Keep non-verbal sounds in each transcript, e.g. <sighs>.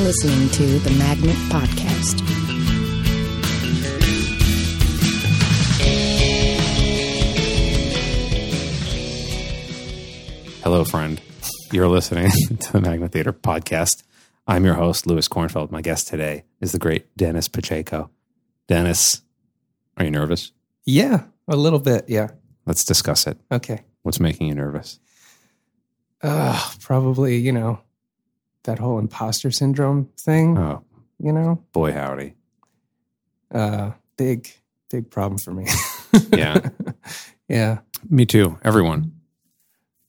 You're listening to the Magnet Podcast. Hello, friend. You're listening <laughs> to the Magnet Theater podcast. I'm your host, Louis Kornfeld. My guest today is the great Dennis Pacheco. Dennis, are you nervous? Yeah, a little bit. Yeah. Let's discuss it. Okay. What's making you nervous? Uh, probably, you know, that whole imposter syndrome thing, Oh, you know, boy, howdy. uh, big, big problem for me. <laughs> Yeah, <laughs> yeah. me too. Everyone.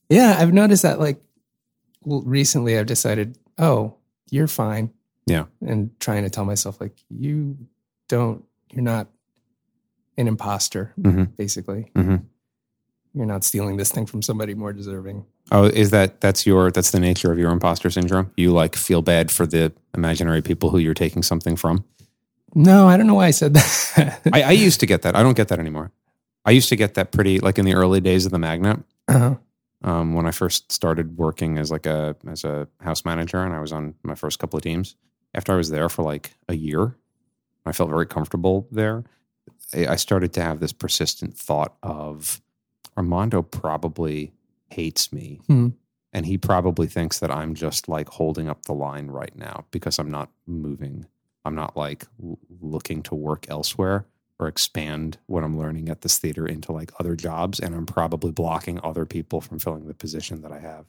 Yeah. I've noticed that like recently I've decided, oh, you're fine. Yeah. And trying to tell myself, like, you don't, you're not an imposter, hmm basically. hmm You're not stealing this thing from somebody more deserving. Oh, is that that's your that's the nature of your imposter syndrome? You like feel bad for the imaginary people who you're taking something from? No, I don't know why I said that. I, I used to get that. I don't get that anymore. I used to get that pretty like in the early days of the magnet. uh-huh. um, when I first started working as like a as a house manager, and I was on my first couple of teams. After I was there for like a year, I felt very comfortable there. I I started to have this persistent thought of Armando probably hates me, Hmm. and he probably thinks that I'm just like holding up the line right now because I'm not moving. I'm not like looking to work elsewhere or expand what I'm learning at this theater into like other jobs, and I'm probably blocking other people from filling the position that I have.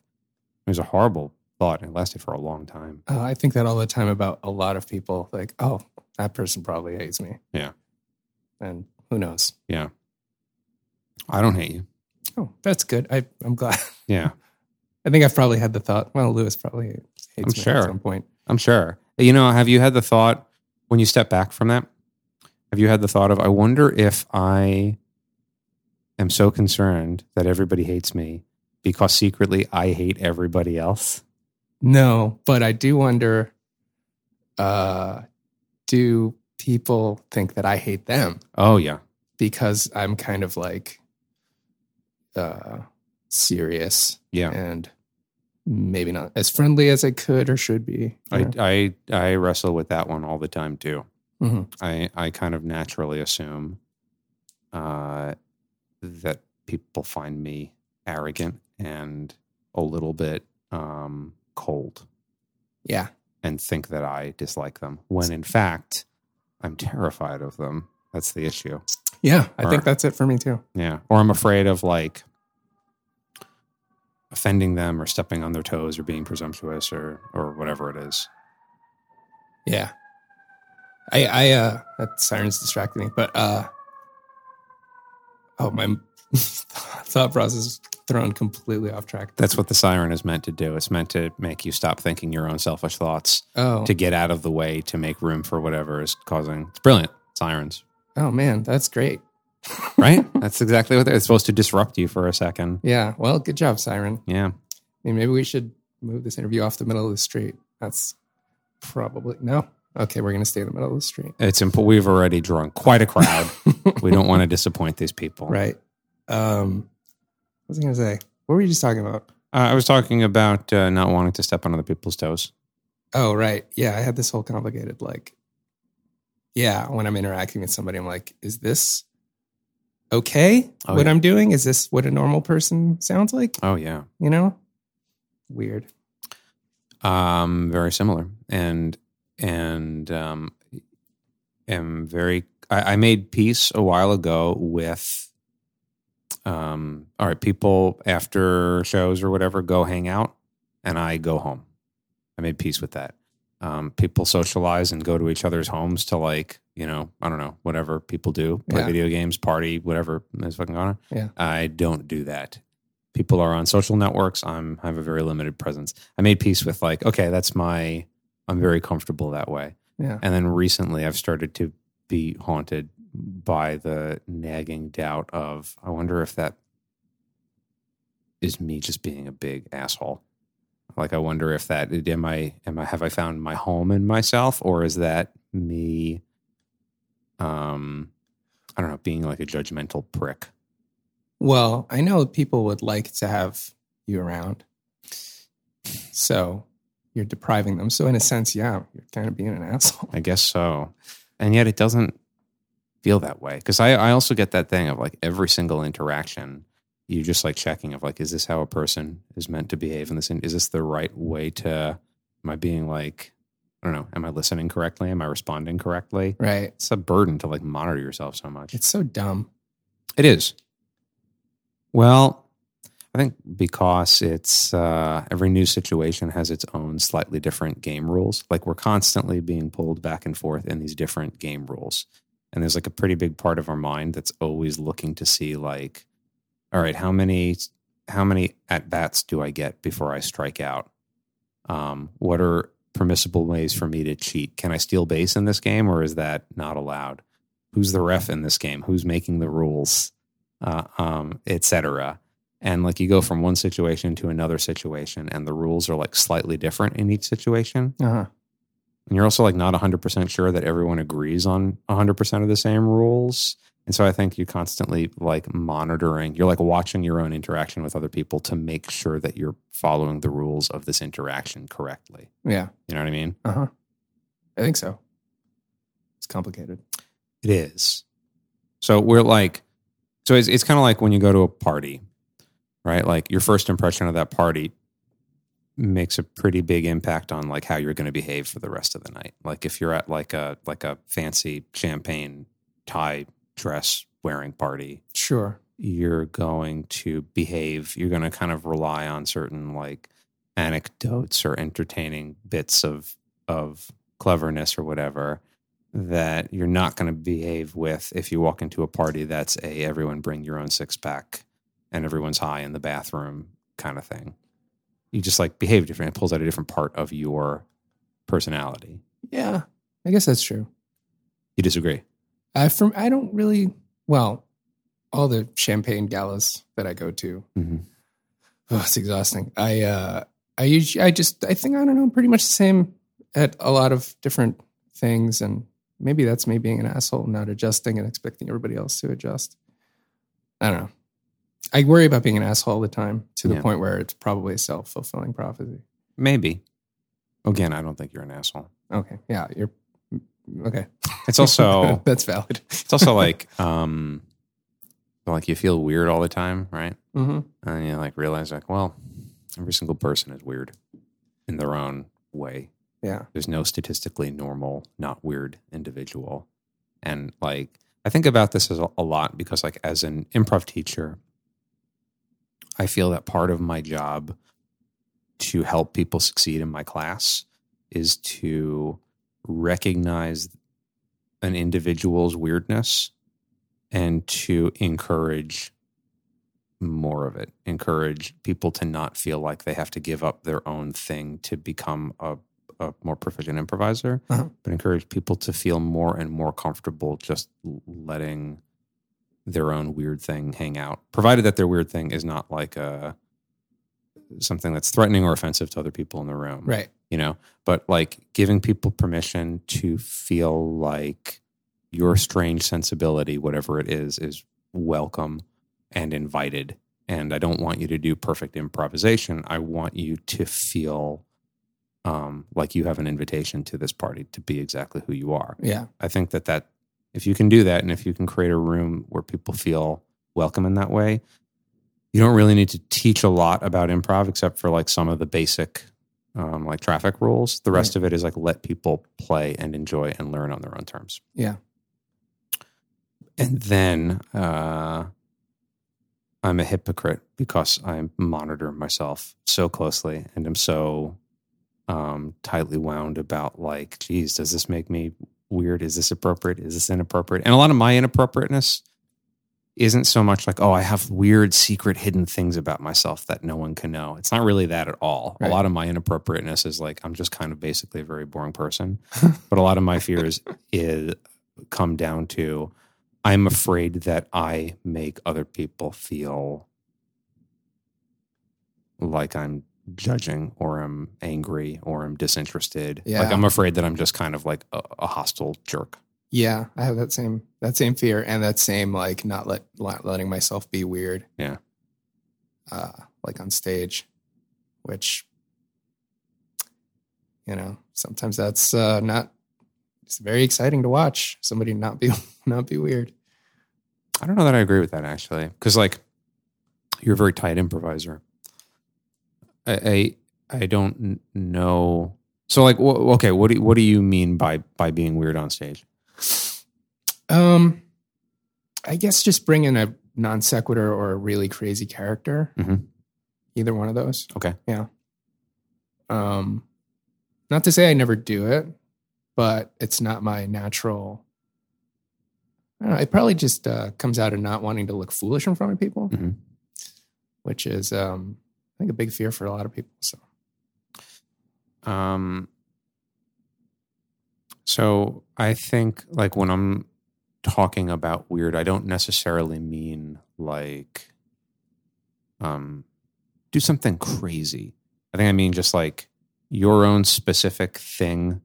It was a horrible thought, and it lasted for a long time. Uh, I think that all the time about a lot of people. Like, oh, that person probably hates me. Yeah. And who knows? Yeah, I don't hate you. Oh, that's good. I, I'm glad. <laughs> Yeah, I think I've probably had the thought. Well, Louis probably hates I'm me sure. at some point. I'm sure. You know, have you had the thought when you step back from that? Have you had the thought of, I wonder if I am so concerned that everybody hates me because secretly I hate everybody else? No, but I do wonder. Uh, do people think that I hate them Oh, yeah. because I'm kind of like uh, serious Yeah. and maybe not as friendly as I could or should be? I, I, I wrestle with that one all the time too. Mhm. I, I kind of naturally assume uh, that people find me arrogant and a little bit um, cold Yeah. and think that I dislike them, when in fact, I'm terrified of them. That's the issue. Yeah. I Or- think that's it for me too. Yeah. Or I'm afraid of like offending them or stepping on their toes or being presumptuous or, or whatever it is. Yeah. I I uh that siren's distracting me, but uh oh my <laughs> thought process is thrown completely off track. That's what the siren is meant to do. It's meant to make you stop thinking your own selfish thoughts, Oh. to get out of the way, to make room for whatever is causing. It's brilliant. Sirens, Oh man, that's great. right? <laughs> That's exactly what they're it's supposed to disrupt you for a second. Yeah. Well, good job, Siren. Yeah. I mean, maybe we should move this interview off the middle of the street. That's probably no. Okay, we're gonna stay in the middle of the street. It's imp- we've already drawn quite a crowd. <laughs> we don't want to disappoint these people. Right. Um what was I gonna say? What were you just talking about? Uh, I was talking about uh, not wanting to step on other people's toes. Oh, right. Yeah, I had this whole complicated like yeah, when I'm interacting with somebody, I'm like, is this okay? Oh, what yeah. I'm doing? Is this what a normal person sounds like? Oh yeah. You know? Weird. Um, very similar, and and um, am very. I, I made peace a while ago with. Um, all right, people after shows or whatever go hang out, and I go home. I made peace with that. Um, people socialize and go to each other's homes to like you know I don't know whatever people do, play Yeah. video games, party, whatever is fucking going on. Yeah. I don't do that. People are on social networks. I'm I have a very limited presence. I made peace with like, okay, that's my I'm very comfortable that way. Yeah. And then recently I've started to be haunted by the nagging doubt of I wonder if that is me just being a big asshole. Like I wonder if that am I am I have I found my home in myself or is that me um I don't know, being like a judgmental prick. Well, I know people would like to have you around. So you're depriving them. So in a sense, yeah, you're kind of being an asshole. I guess so. And yet it doesn't feel that way. Because I, I also get that thing of like every single interaction, you just like checking of like, is this how a person is meant to behave in this? Is this the right way to, am I being like, I don't know, am I listening correctly? Am I responding correctly? Right. It's a burden to like monitor yourself so much. It's so dumb. It is. Well, I think because it's uh, every new situation has its own slightly different game rules. Like we're constantly being pulled back and forth in these different game rules. And there's like a pretty big part of our mind that's always looking to see like, all right, how many how many at bats do I get before I strike out? Um, what are permissible ways for me to cheat? Can I steal base in this game, or is that not allowed? Who's the ref in this game? Who's making the rules, uh, um, etc. And like you go from one situation to another situation, and the rules are like slightly different in each situation. Uh-huh. And you're also like not 100% sure that everyone agrees on 100% of the same rules. And so I think you're constantly like monitoring, you're like watching your own interaction with other people to make sure that you're following the rules of this interaction correctly. Yeah. You know what I mean? Uh huh. I think so. It's complicated. It is. So we're like, so it's, it's kind of like when you go to a party, right? Like your first impression of that party makes a pretty big impact on like how you're going to behave for the rest of the night. Like if you're at like a like a fancy champagne tie dress wearing party, Sure. you're going to behave, you're going to kind of rely on certain like anecdotes or entertaining bits of of cleverness or whatever that you're not going to behave with if you walk into a party that's a everyone bring your own six pack and everyone's high in the bathroom kind of thing. You just like behave different. It pulls out a different part of your personality. Yeah. I guess that's true. You disagree? I from I don't really well, all the champagne galas that I go to, Mm-hmm. oh, it's exhausting. I uh I usually I just I think I don't know, I'm pretty much the same at a lot of different things and maybe that's me being an asshole, not adjusting and expecting everybody else to adjust. I don't know. I worry about being an asshole all the time to the Yeah. point where it's probably a self fulfilling prophecy. Maybe. Again, I don't think you're an asshole. Okay. Yeah. You're okay. It's <laughs> also that's valid. it's also like um like you feel weird all the time, right? Mm-hmm. And you like realize like, well, every single person is weird in their own way. Yeah. There's no statistically normal, not weird individual. And like I think about this as a, a lot because like as an improv teacher, I feel that part of my job to help people succeed in my class is to recognize an individual's weirdness and to encourage more of it. Encourage people to not feel like they have to give up their own thing to become a, a more proficient improviser, Uh-huh. but encourage people to feel more and more comfortable just letting their own weird thing hang out, provided that their weird thing is not like a something that's threatening or offensive to other people in the room Right. you know but like giving people permission to feel like your strange sensibility whatever it is is welcome and invited and i don't want you to do perfect improvisation i want you to feel um, like you have an invitation to this party to be exactly who you are Yeah. i think that that if you can do that and if you can create a room where people feel welcome in that way you don't really need to teach a lot about improv except for like some of the basic um, like traffic rules. The rest of it is like let people play and enjoy and learn on their own terms. Yeah. and then uh, i'm a hypocrite because i monitor myself so closely and i'm so um, tightly wound about like geez does this make me weird? Is this appropriate? Is this inappropriate? And a lot of my inappropriateness isn't so much like oh i have weird secret hidden things about myself that no one can know. It's not really that at all. Right. a lot of my inappropriateness is like i'm just kind of basically a very boring person. <laughs> But a lot of my fears is come down to i'm afraid that i make other people feel like i'm judging or i'm angry or i'm disinterested. Like Yeah. i'm afraid that i'm just kind of like a, a hostile jerk Yeah, I have that same that same fear and that same like not let not letting myself be weird. Yeah. Uh, like on stage, which you know, sometimes that's uh, not. It's very exciting to watch somebody not be <laughs> not be weird. I don't know that I agree with that actually, because like you're a very tight improviser. I I, I don't know. So like, wh- okay, what do you, what do you mean by by being weird on stage? Um, I guess just bring in a non sequitur or a really crazy character. Mhm. Either one of those. Okay. Yeah. Um, not to say I never do it, but it's not my natural. I don't know, it probably just uh, comes out of not wanting to look foolish in front of people, Mhm. which is, um, I think, a big fear for a lot of people. So, Um, so I think like when I'm talking about weird, I don't necessarily mean like um do something crazy. I think I mean just like your own specific thing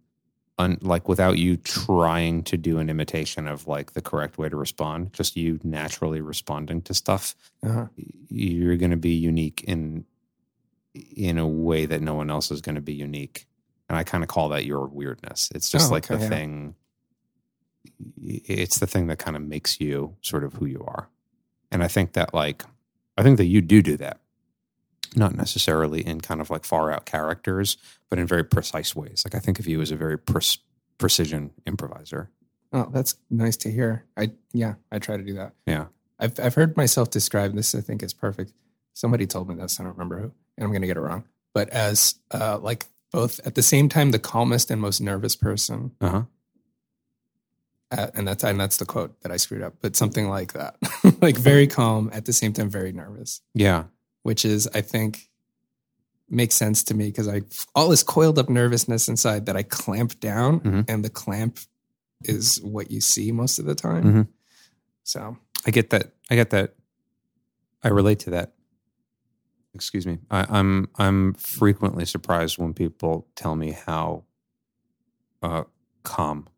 un, like without you trying to do an imitation of like the correct way to respond, just you naturally responding to stuff. Uh you're going to be unique in in a way that no one else is going to be unique and i kind of call that your weirdness it's just Oh, like okay, the yeah. thing it's the thing that kind of makes you sort of who you are and i think that like i think that you do do that not necessarily in kind of like far out characters but in very precise ways like i think of you as a very pre- precision improviser oh, that's nice to hear. I yeah, I try to do that. yeah I've I've heard myself describe this. I think is perfect. Somebody told me this. I don't remember who, and I'm going to get it wrong. But as uh, like both at the same time, the calmest and most nervous person, uh-huh uh, and that's and that's the quote that I screwed up. But something like that, <laughs> like very calm at the same time, very nervous, yeah which is I think makes sense to me because I all this coiled up nervousness inside that I clamp down, Mhm. and the clamp is what you see most of the time. Mhm. So I get that. I get that. I relate to that. Excuse me. I, I'm I'm frequently surprised when people tell me how uh, calm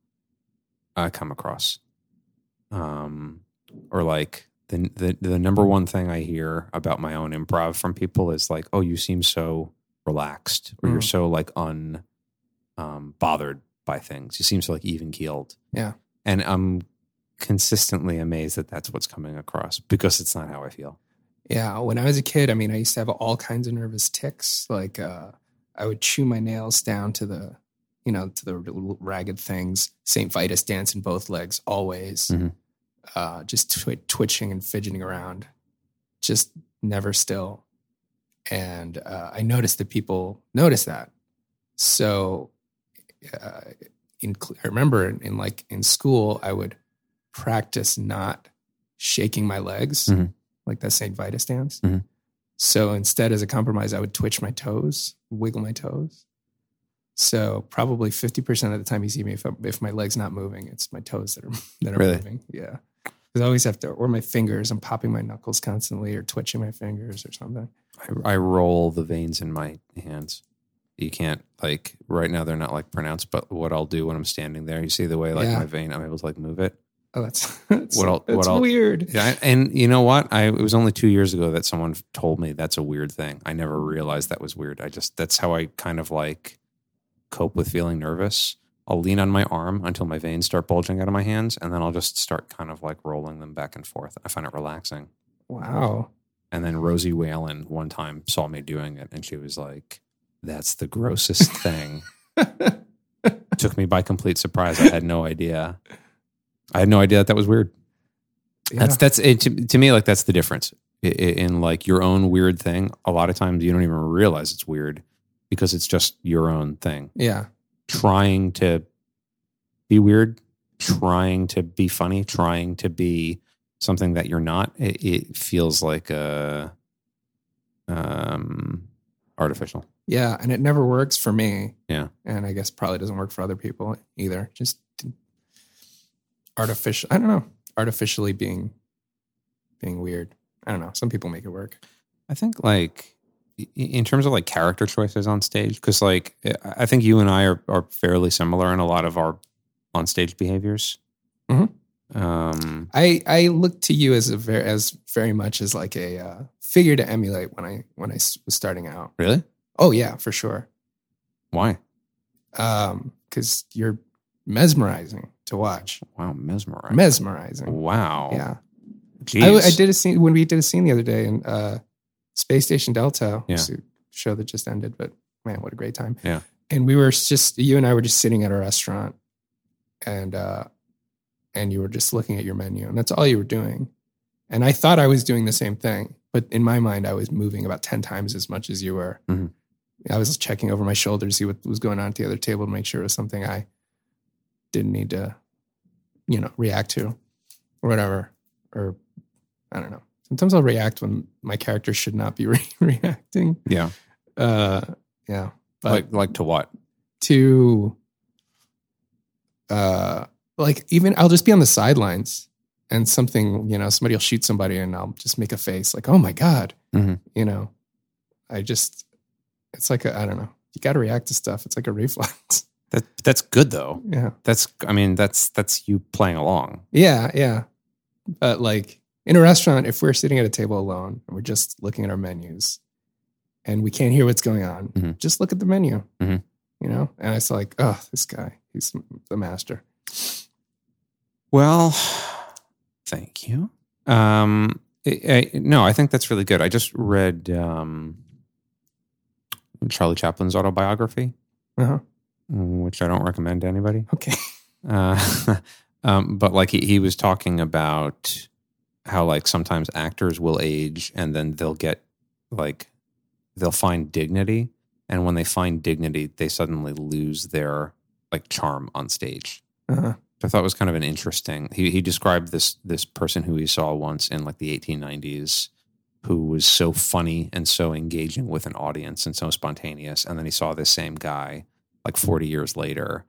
I come across, um, or like the, the the number one thing I hear about my own improv from people is like, "Oh, you seem so relaxed, or you're Mm. so like un um, bothered by things. You seem so like even keeled." Yeah. and I'm consistently amazed that that's what's coming across because it's not how I feel. Yeah, when I was a kid, I mean, I used to have all kinds of nervous ticks. Like uh, I would chew my nails down to the, you know, to the ragged things. Saint Vitus dance in both legs, always. Mhm. Uh, just twi- twitching and fidgeting around, just never still. And uh, I noticed that people notice that. So, uh, in, I remember in, in like in school, I would practice not shaking my legs Mhm. Like that St. Vitus dance. Mhm. So instead, as a compromise, I would twitch my toes, wiggle my toes. So probably 50% of the time you see me, if, if my leg's not moving, it's my toes that are, <laughs> that are Really? moving. Yeah. Because I always have to, or my fingers, I'm popping my knuckles constantly or twitching my fingers or something. I, I roll the veins in my hands. You can't like right now they're not like pronounced, but what I'll do when I'm standing there, you see the way like Yeah. my vein, I'm able to like move it. Oh, that's, <laughs> that's, What I'll- that's what I'll- weird. Yeah, and you know what? I it was only two years ago that someone told me that's a weird thing. I never realized that was weird. I just that's how I kind of like cope with feeling nervous. I'll lean on my arm until my veins start bulging out of my hands, and then I'll just start kind of like rolling them back and forth. I find it relaxing. Wow. And then Rosie Whalen one time saw me doing it, and she was like, "That's the grossest thing." <laughs> Took me by complete surprise. I had no idea. I had no idea that that was weird. Yeah. That's that's it, to, to me like that's the difference I- I- in like your own weird thing. A lot of times you don't even realize it's weird because it's just your own thing. yeah. Trying to be weird, trying to be funny, trying to be something that you're not. It, it feels like a um artificial. Yeah, and it never works for me. Yeah. And I guess probably doesn't work for other people either. Just artificial I don't know. Artificially being being weird. I don't know. Some people make it work. I think like in terms of like character choices on stage, because like I I think you and I are, are fairly similar in a lot of our on stage behaviors. Mhm. Um, I I look to you as a very as very much as like a uh, figure to emulate when I when i was starting out. really? Oh yeah, for sure. Why? Um, because you're mesmerizing to watch. Wow, mesmerizing. Mesmerizing. wow. Yeah. I, I did a scene when we did a scene the other day in uh, Space Station Delta, Yeah. which is a show that just ended, but man, what a great time. Yeah. And we were just you and I were just sitting at a restaurant and uh and you were just looking at your menu and that's all you were doing. And I thought I was doing the same thing, but in my mind I was moving about 10 times as much as you were. Mhm. I was checking over my shoulder to see what was going on at the other table to make sure it was something I didn't need to, you know, react to or whatever. Or I don't know. Sometimes I'll react when my character should not be <laughs> re- reacting. Yeah. Uh, yeah. But like like to what? to, uh, like even I'll just be on the sidelines and something, you know, somebody will shoot somebody and I'll just make a face like, oh my God, Mhm. you know, I just, it's like, I I don't know. You got to react to stuff. It's like a <laughs> reflex. That that's good though. yeah. That's I mean that's that's you playing along. Yeah, yeah. But like in a restaurant, if we're sitting at a table alone and we're just looking at our menus and we can't hear what's going on, Mhm. just look at the menu. Mhm. You know? And it's like, oh, this guy, he's the master. Well, thank you. Um, I, I, no, I think that's really good. I just read um, Charlie Chaplin's autobiography, Uh-huh. Which I don't recommend to anybody. Okay. Uh, <laughs> um, but like he, he was talking about how like sometimes actors will age and then they'll get like they'll find dignity, and when they find dignity, they suddenly lose their like charm on stage. Uh-huh. I thought was kind of an interesting. He he described this this person who he saw once in like the 1890s, who was so funny and so engaging with an audience and so spontaneous, and then he saw this same guy like 40 years later,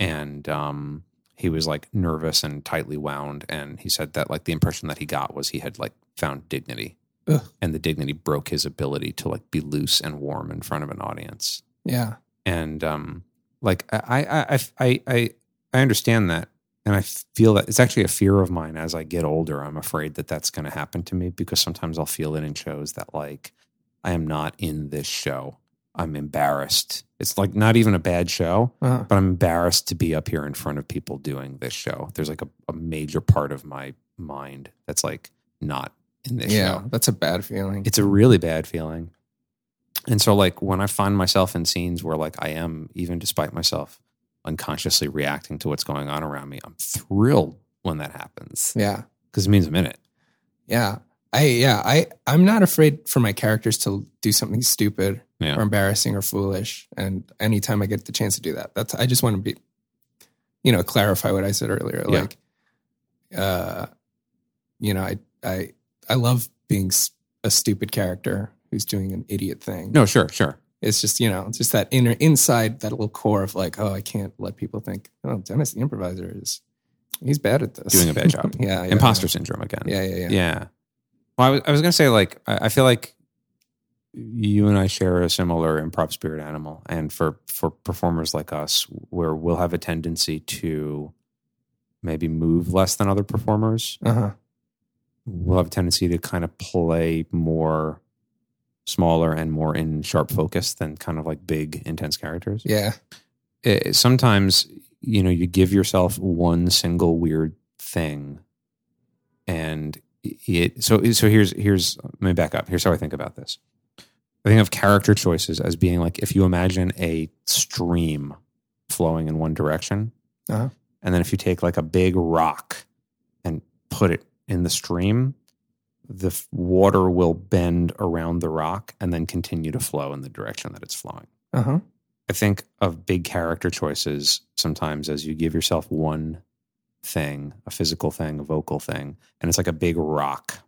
and um, he was like nervous and tightly wound, and he said that like the impression that he got was he had like found dignity, Ugh. and the dignity broke his ability to like be loose and warm in front of an audience Yeah. and um like I I I I I, I understand that and I feel that it's actually a fear of mine as I get older I'm afraid that that's going to happen to me because sometimes I'll feel it in shows that like I am not in this show I'm embarrassed it's like not even a bad show Uh-huh. but I'm embarrassed to be up here in front of people doing this show there's like a, a major part of my mind that's like not in this Yeah. show That's a bad feeling. it's a really bad feeling. And so like when I find myself in scenes where like I am, even despite myself, unconsciously reacting to what's going on around me, I'm thrilled when that happens. yeah. Because it means I'm in it. Yeah. I yeah, I I'm not afraid for my characters to do something stupid Yeah. or embarrassing or foolish. And anytime I get the chance to do that, that's I just want to be, you know, clarify what I said earlier. Yeah. Like, uh, you know, I I I love being a stupid character who's doing an idiot thing. No, sure, sure. It's just you know, just that inner inside that little core of like, oh, I can't let people think, oh, Dennis the improviser is he's bad at this, Doing a bad job. <laughs> yeah, yeah, Imposter syndrome again. Yeah, yeah, yeah. Yeah. Well, I was, I was going to say, like, I, I feel like you and I share a similar improv spirit animal. And for, for performers like us, where we'll have a tendency to maybe move less than other performers, Uh huh. we'll have a tendency to kind of play more smaller and more in sharp focus than kind of like big, intense characters. Yeah. It, sometimes, you know, you give yourself one single weird thing and it so so here's here's let me back up here's how i think about this i think of character choices as being like if you imagine a stream flowing in one direction Uh-huh. and then if you take like a big rock and put it in the stream the f- water will bend around the rock and then continue to flow in the direction that it's flowing Uh huh. I think of big character choices sometimes as you give yourself one thing, a physical thing, a vocal thing, and it's like a big rock.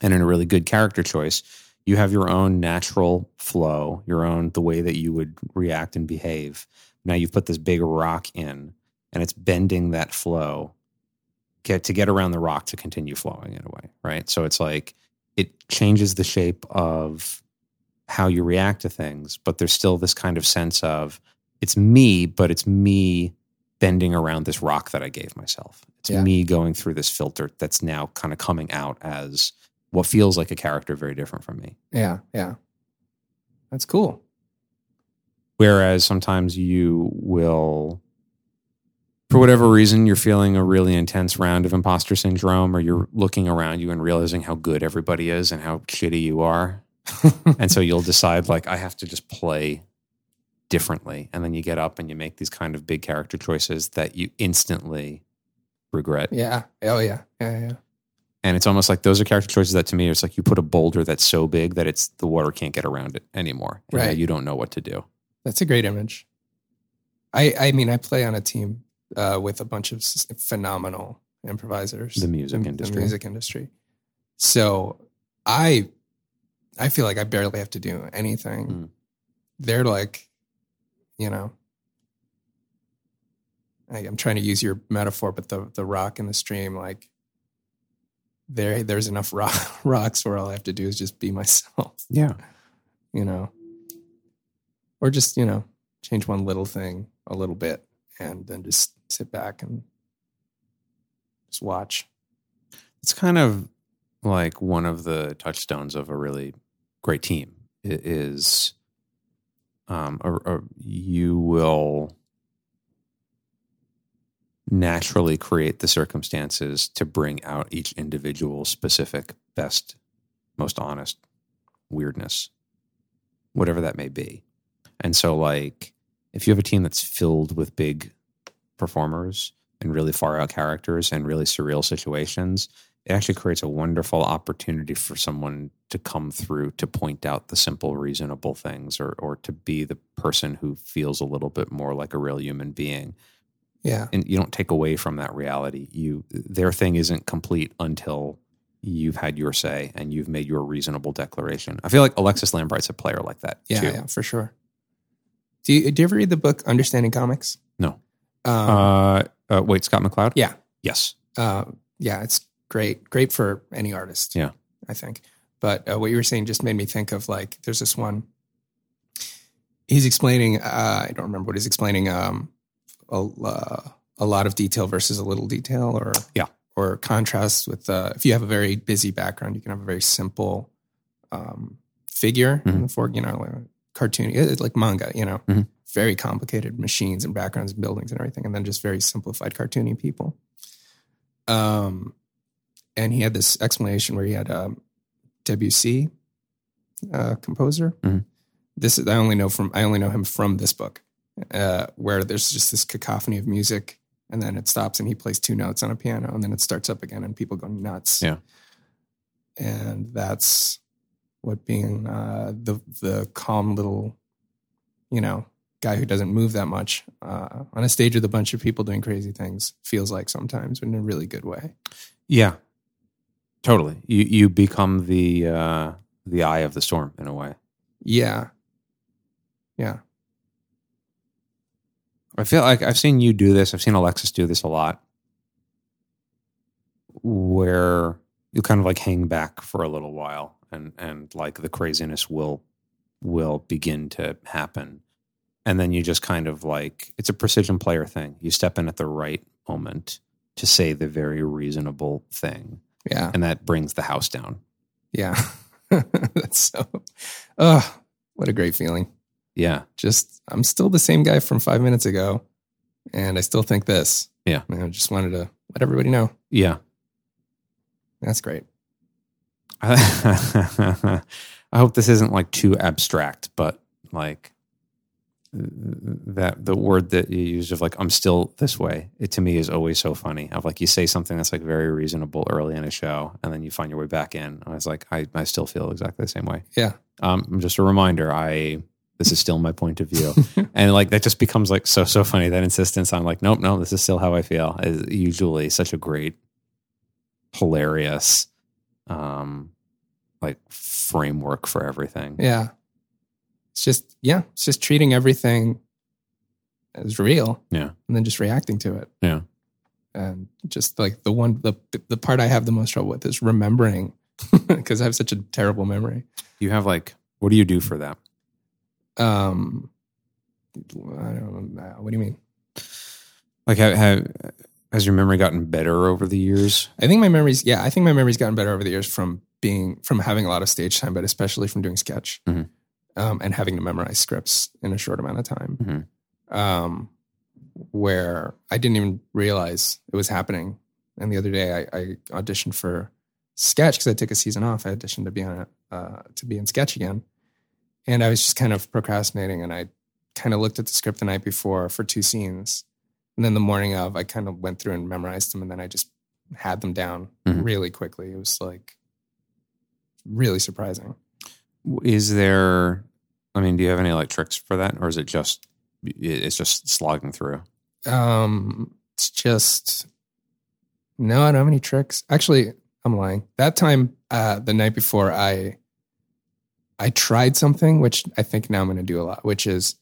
And in a really good character choice, you have your own natural flow, your own the way that you would react and behave. Now you've put this big rock in and it's bending that flow get to get around the rock to continue flowing in a way, right? So it's like it changes the shape of how you react to things, but there's still this kind of sense of it's me, but it's me bending around this rock that I gave myself. It's Yeah. me going through this filter that's now kind of coming out as what feels like a character very different from me. Yeah. Yeah. That's cool. Whereas sometimes you will, for whatever reason, you're feeling a really intense round of imposter syndrome, or you're looking around you and realizing how good everybody is and how shitty you are. <laughs> and so you'll decide, like, I have to just play differently. And then you get up and you make these kind of big character choices that you instantly regret. Yeah. Oh yeah. Yeah. Yeah. And it's almost like those are character choices that to me, it's like you put a boulder that's so big that it's the water can't get around it anymore. Right. You don't know what to do. That's a great image. I I mean, I play on a team uh, with a bunch of phenomenal improvisers. The music industry. The music industry. So I I feel like I barely have to do anything. Mm. They're like, you know, I, I'm trying to use your metaphor, but the the rock in the stream, like there there's enough rock, <laughs> rocks where all I have to do is just be myself Yeah. you know, or just, you know, change one little thing a little bit and then just sit back and just watch. It's kind of like one of the touchstones of a really great team i- is um, a, a, you will naturally create the circumstances to bring out each individual specific best most honest weirdness whatever that may be. And so like if you have a team that's filled with big performers and really far out characters and really surreal situations it actually creates a wonderful opportunity for someone to come through to point out the simple reasonable things or or to be the person who feels a little bit more like a real human being Yeah. and you don't take away from that reality you their thing isn't complete until you've had your say and you've made your reasonable declaration i feel like alexis lambright's a player like that Yeah. too Yeah, for sure. Do you, do you ever read the book Understanding Comics? No. Um, uh, uh wait scott mccloud yeah. yes Uh, yeah, it's great. Great for any artist. Yeah. I think. But uh, what you were saying just made me think of like, there's this one. He's explaining. Uh, I don't remember what he's explaining. Um, a, uh, a lot of detail versus a little detail, or Yeah. or contrast with. Uh, if you have a very busy background, you can have a very simple um, figure in the fore. You know, like cartoon, it's like manga. You know, Mhm. very complicated machines and backgrounds and buildings and everything, and then just very simplified cartoony people. Um, and he had this explanation where he had um, Debussy, uh, composer. Mhm. This is I only know from I only know him from this book, uh, where there's just this cacophony of music, and then it stops, and he plays two notes on a piano, and then it starts up again, and people go nuts. Yeah. and that's what being uh, the the calm little, you know, guy who doesn't move that much uh, on a stage with a bunch of people doing crazy things feels like sometimes in a really good way. yeah totally you you become the uh the eye of the storm in a way Yeah. Yeah. I feel like I've seen you do this. I've seen Alexis do this a lot, where you kind of like hang back for a little while, and and like the craziness will will begin to happen, and then you just kind of like it's a precision player thing. You step in at the right moment to say the very reasonable thing, Yeah. and that brings the house down. Yeah. <laughs> That's so, oh, what a great feeling. Yeah, Just, I'm still the same guy from five minutes ago, and I still think this. Yeah. And I just wanted to let everybody know. yeah. That's great. <laughs> I hope this isn't like too abstract, but like that the word that you use of like I'm still this way, it to me is always so funny. Of like you say something that's like very reasonable early in a show, and then you find your way back in. I was like, I, I still feel exactly the same way. Yeah. Um, just a reminder, I this is still my point of view, <laughs> and like that just becomes like so so funny. That insistence on like, nope, no, this is still how I feel is usually such a great, hilarious, um, like framework for everything. Yeah. It's just, yeah, it's just treating everything as real. Yeah. And then just reacting to it. Yeah. And just like the one, the, the part I have the most trouble with is remembering <laughs> because I have such a terrible memory. You have like, what do you do for that? Um, I don't know. What do you mean? Like, have, have has your memory gotten better over the years? I think my memories, yeah, I think my memory's gotten better over the years from being, from having a lot of stage time, but especially from doing sketch. Mhm. um, and having to memorize scripts in a short amount of time. Mhm. Um, where I didn't even realize it was happening. And the other day, I, I auditioned for sketch because I took a season off. I auditioned to be on uh, to be in sketch again, and I was just kind of procrastinating. And I kind of looked at the script the night before for two scenes, and then the morning of, I kind of went through and memorized them, and then I just had them down Mhm. really quickly. It was like really surprising. Is there? I mean, do you have any like tricks for that, or is it just it's just slogging through? Um, it's just no, I don't have any tricks. Actually, I'm lying. That time, uh, the night before, I I tried something which I think now I'm going to do a lot, which is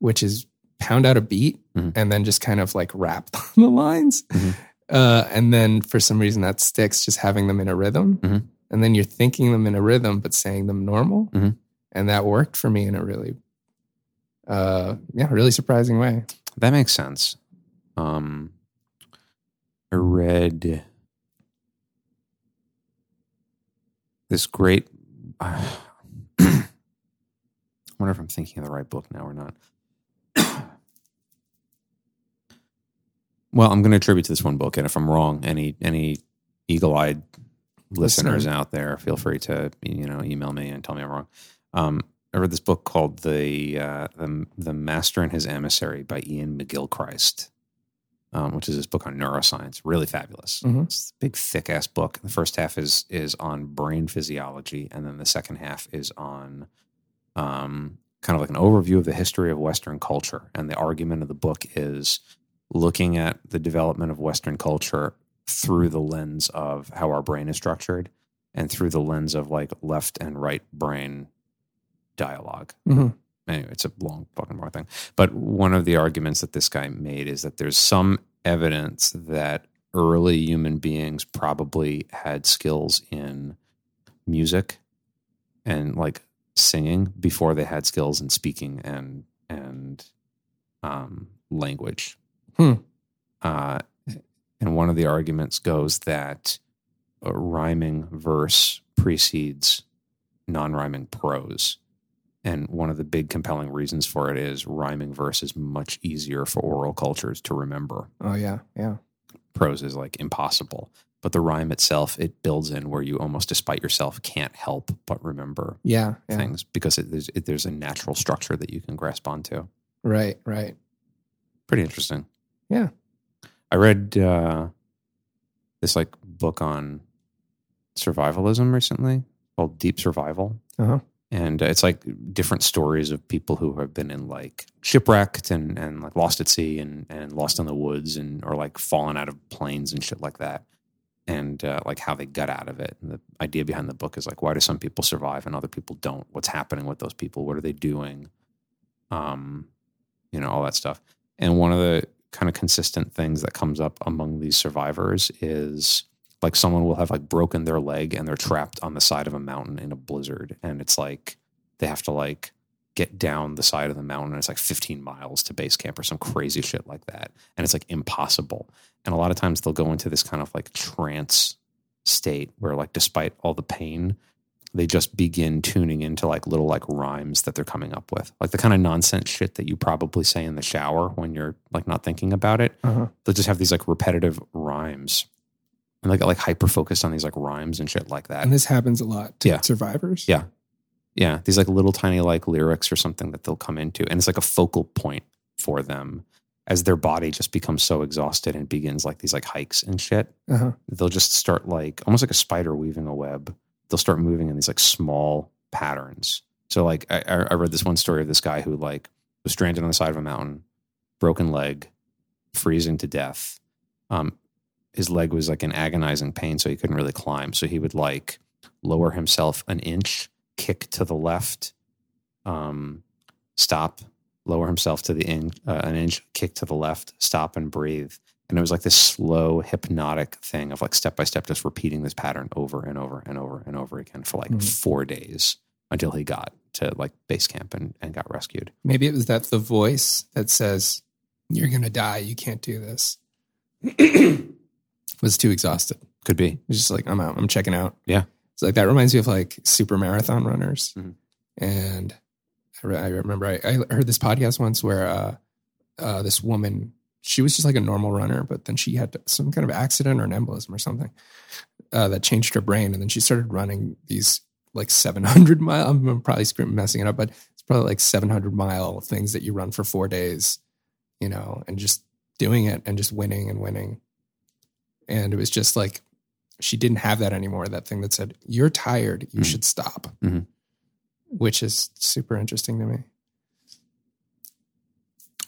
which is pound out a beat Mhm. and then just kind of like rap <laughs> on the lines. Mhm. Uh, and then for some reason that sticks, just having them in a rhythm. Mhm. And then you're thinking them in a rhythm, but saying them normal. Mhm. And that worked for me in a really, uh, yeah, really surprising way. That makes sense. Um, I read this great. <sighs> I wonder if I'm thinking of the right book now or not. well, I'm going to attribute to this one book, and if I'm wrong, any any eagle-eyed listeners Listener. out there, feel free to you know email me and tell me I'm wrong. Um, I read this book called the uh, the the Master and His Emissary by Iain McGilchrist, um, which is this book on neuroscience. Really fabulous. Mhm. It's a big, thick ass book. The first half is is on brain physiology, and then the second half is on um, kind of like an overview of the history of Western culture. And the argument of the book is looking at the development of Western culture through the lens of how our brain is structured and through the lens of like left and right brain dialogue. Mhm. Anyway, it's a long fucking more thing. But one of the arguments that this guy made is that there's some evidence that early human beings probably had skills in music and like singing before they had skills in speaking and and um, language. Hmm. Uh, and one of the arguments goes that a rhyming verse precedes non-rhyming prose. And one of the big compelling reasons for it is rhyming verse is much easier for oral cultures to remember. Oh yeah, yeah. Prose is like impossible. But the rhyme itself, it builds in where you almost despite yourself can't help but remember Yeah, yeah. things because it, there's, it, there's a natural structure that you can grasp onto. Right, right. Pretty interesting. Yeah. I read uh, this like book on survivalism recently called Deep Survival. Uh-huh. And uh, it's like different stories of people who have been in like shipwrecked and, and like lost at sea and, and lost in the woods and or like fallen out of planes and shit like that. And uh, like how they got out of it. And the idea behind the book is like, why do some people survive and other people don't? What's happening with those people? What are they doing? Um, you know, all that stuff. And one of the kind of consistent things that comes up among these survivors is like someone will have like broken their leg and they're trapped on the side of a mountain in a blizzard and it's like they have to like get down the side of the mountain and it's like 15 miles to base camp or some crazy shit like that and it's like impossible and a lot of times they'll go into this kind of like trance state where like despite all the pain they just begin tuning into like little like rhymes that they're coming up with like the kind of nonsense shit that you probably say in the shower when you're like not thinking about it Uh-huh. they'll just have these like repetitive rhymes and they got like hyper focused on these like rhymes and shit like that And this happens a lot to Yeah. survivors. Yeah. Yeah these like little tiny like lyrics or something that they'll come into and it's like a focal point for them as their body just becomes so exhausted and begins like these like hikes and shit. Uh-huh. they'll just start like almost like a spider weaving a web. They'll start moving in these like small patterns. So like i, I read this one story of this guy who like was stranded on the side of a mountain broken leg freezing to death. Um his leg was like in agonizing pain so he couldn't really climb. So he would like lower himself an inch kick to the left um stop lower himself to the in, uh, an inch kick to the left stop and breathe and it was like this slow hypnotic thing of like step by step just repeating this pattern over and over and over and over again for like Mhm. four days until he got to like base camp and, and got rescued Maybe it was that the voice that says, You're gonna die, you can't do this. <clears throat> was too exhausted. could be It's just like, I'm out, I'm checking out. Yeah. It's like that reminds me of like super marathon runners. Mhm. And I, re- I remember I, I heard this podcast once where uh, uh, this woman, she was just like a normal runner, but then she had some kind of accident or an embolism or something uh, that changed her brain. And then she started running these like 700 mile, I'm probably messing it up, but it's probably like 700 mile things that you run for four days, you know, and just doing it and just winning and winning. And it was just like, she didn't have that anymore. That thing that said, you're tired, you Mhm. should stop, Mhm. which is super interesting to me.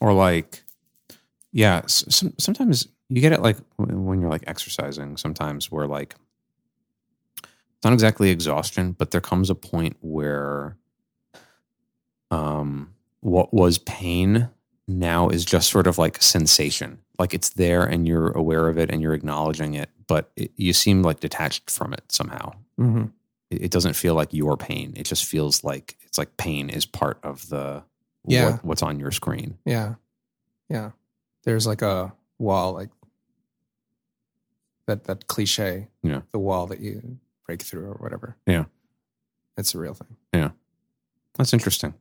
or like yeah some, sometimes you get it like when you're like exercising sometimes where like it's not exactly exhaustion but there comes a point where um what was pain now is just sort of like sensation like it's there and you're aware of it and you're acknowledging it but it, you seem like detached from it somehow Mm-hmm. it, it doesn't feel like your pain it just feels like it's like pain is part of the Yeah. what, what's on your screen Yeah. Yeah. There's like a wall, like that, that cliche, Yeah. the wall that you break through or whatever. Yeah. It's a real thing. Yeah, that's interesting.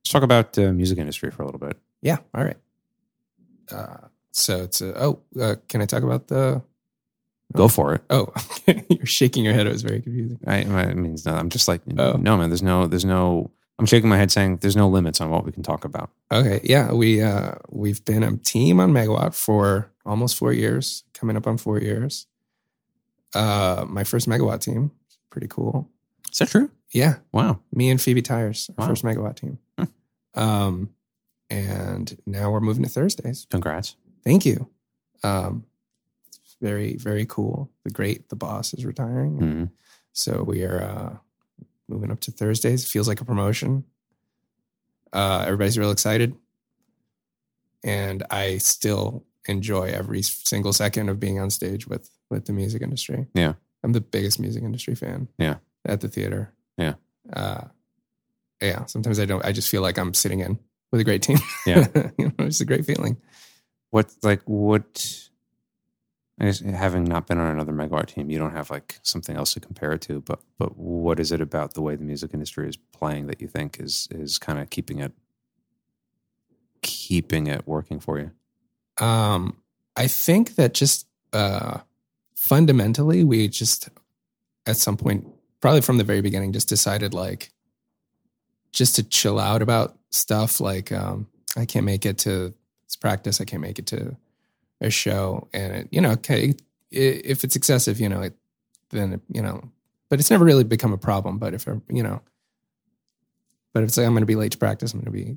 Let's talk about the music industry for a little bit. Yeah. All right. Uh, so it's a, oh, uh, can I talk about the, Go for it. oh, <laughs> you're shaking your head. It was very confusing. I, I mean, not- I'm just like, Oh. no, man. There's no, there's no. I'm shaking my head, saying there's no limits on what we can talk about. Okay. Yeah. We, uh, we've been a team on Megawatt for almost four years, coming up on four years. Uh, my first Megawatt team, pretty cool. Is that true? Yeah. Wow. me and Phoebe Tires, our Wow. first megawatt team. Hmm. Um, and now we're moving to Thursdays. Congrats. Thank you. Um, very, very cool. The great, the boss is retiring. Mhm. So we are uh, moving up to Thursdays. It feels like a promotion. Uh, everybody's real excited. And I still enjoy every single second of being on stage with with the music industry. Yeah. I'm the biggest music industry fan. Yeah. At the theater. Yeah. Uh, yeah. Sometimes I don't. I just feel like I'm sitting in with a great team. Yeah. <laughs> you know, it's a great feeling. What like what? I guess having not been on another megawatt team, you don't have like something else to compare it to. But but what is it about the way the music industry is playing that you think is is kind of keeping it keeping it working for you? Um, I think that just uh, fundamentally, we just at some point, probably from the very beginning, just decided like just to chill out about stuff. Like, um, I can't make it to this practice. I can't make it to a show, and it, you know, okay, i- if it's excessive, you know, it, then you know, but it's never really become a problem. But if you know, but if it's like I'm going to be late to practice, I'm going to be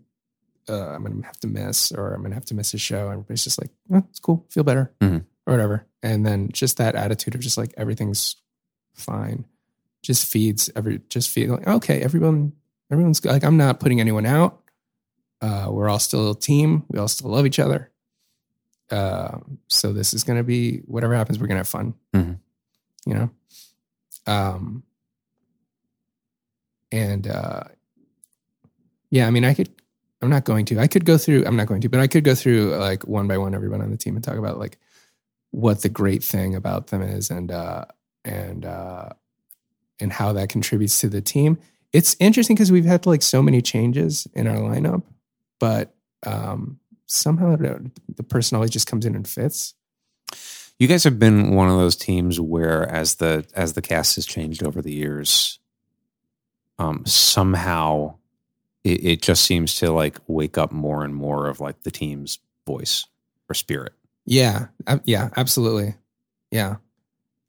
uh, I'm gonna have to miss or I'm gonna have to miss a show. And everybody's just like, oh, it's cool, feel better, Mhm. or whatever. And then just that attitude of just like everything's fine, just feeds every just feel like okay, everyone, everyone's like I'm not putting anyone out. Uh, we're all still a team. We all still love each other. Uh, so this is gonna be whatever happens, we're gonna have fun. Mhm. You know. Um. And uh, yeah, I mean, I could I'm not going to. I could go through. I'm not going to, but I could go through like one by one everyone on the team and talk about like what the great thing about them is and uh and uh and how that contributes to the team. It's interesting because we've had like so many changes in our lineup, but um somehow the person always just comes in and fits. You guys have been one of those teams where, as the as the cast has changed over the years, um, somehow it, it just seems to like wake up more and more of like the team's voice or spirit. Yeah, ab- yeah, absolutely. Yeah,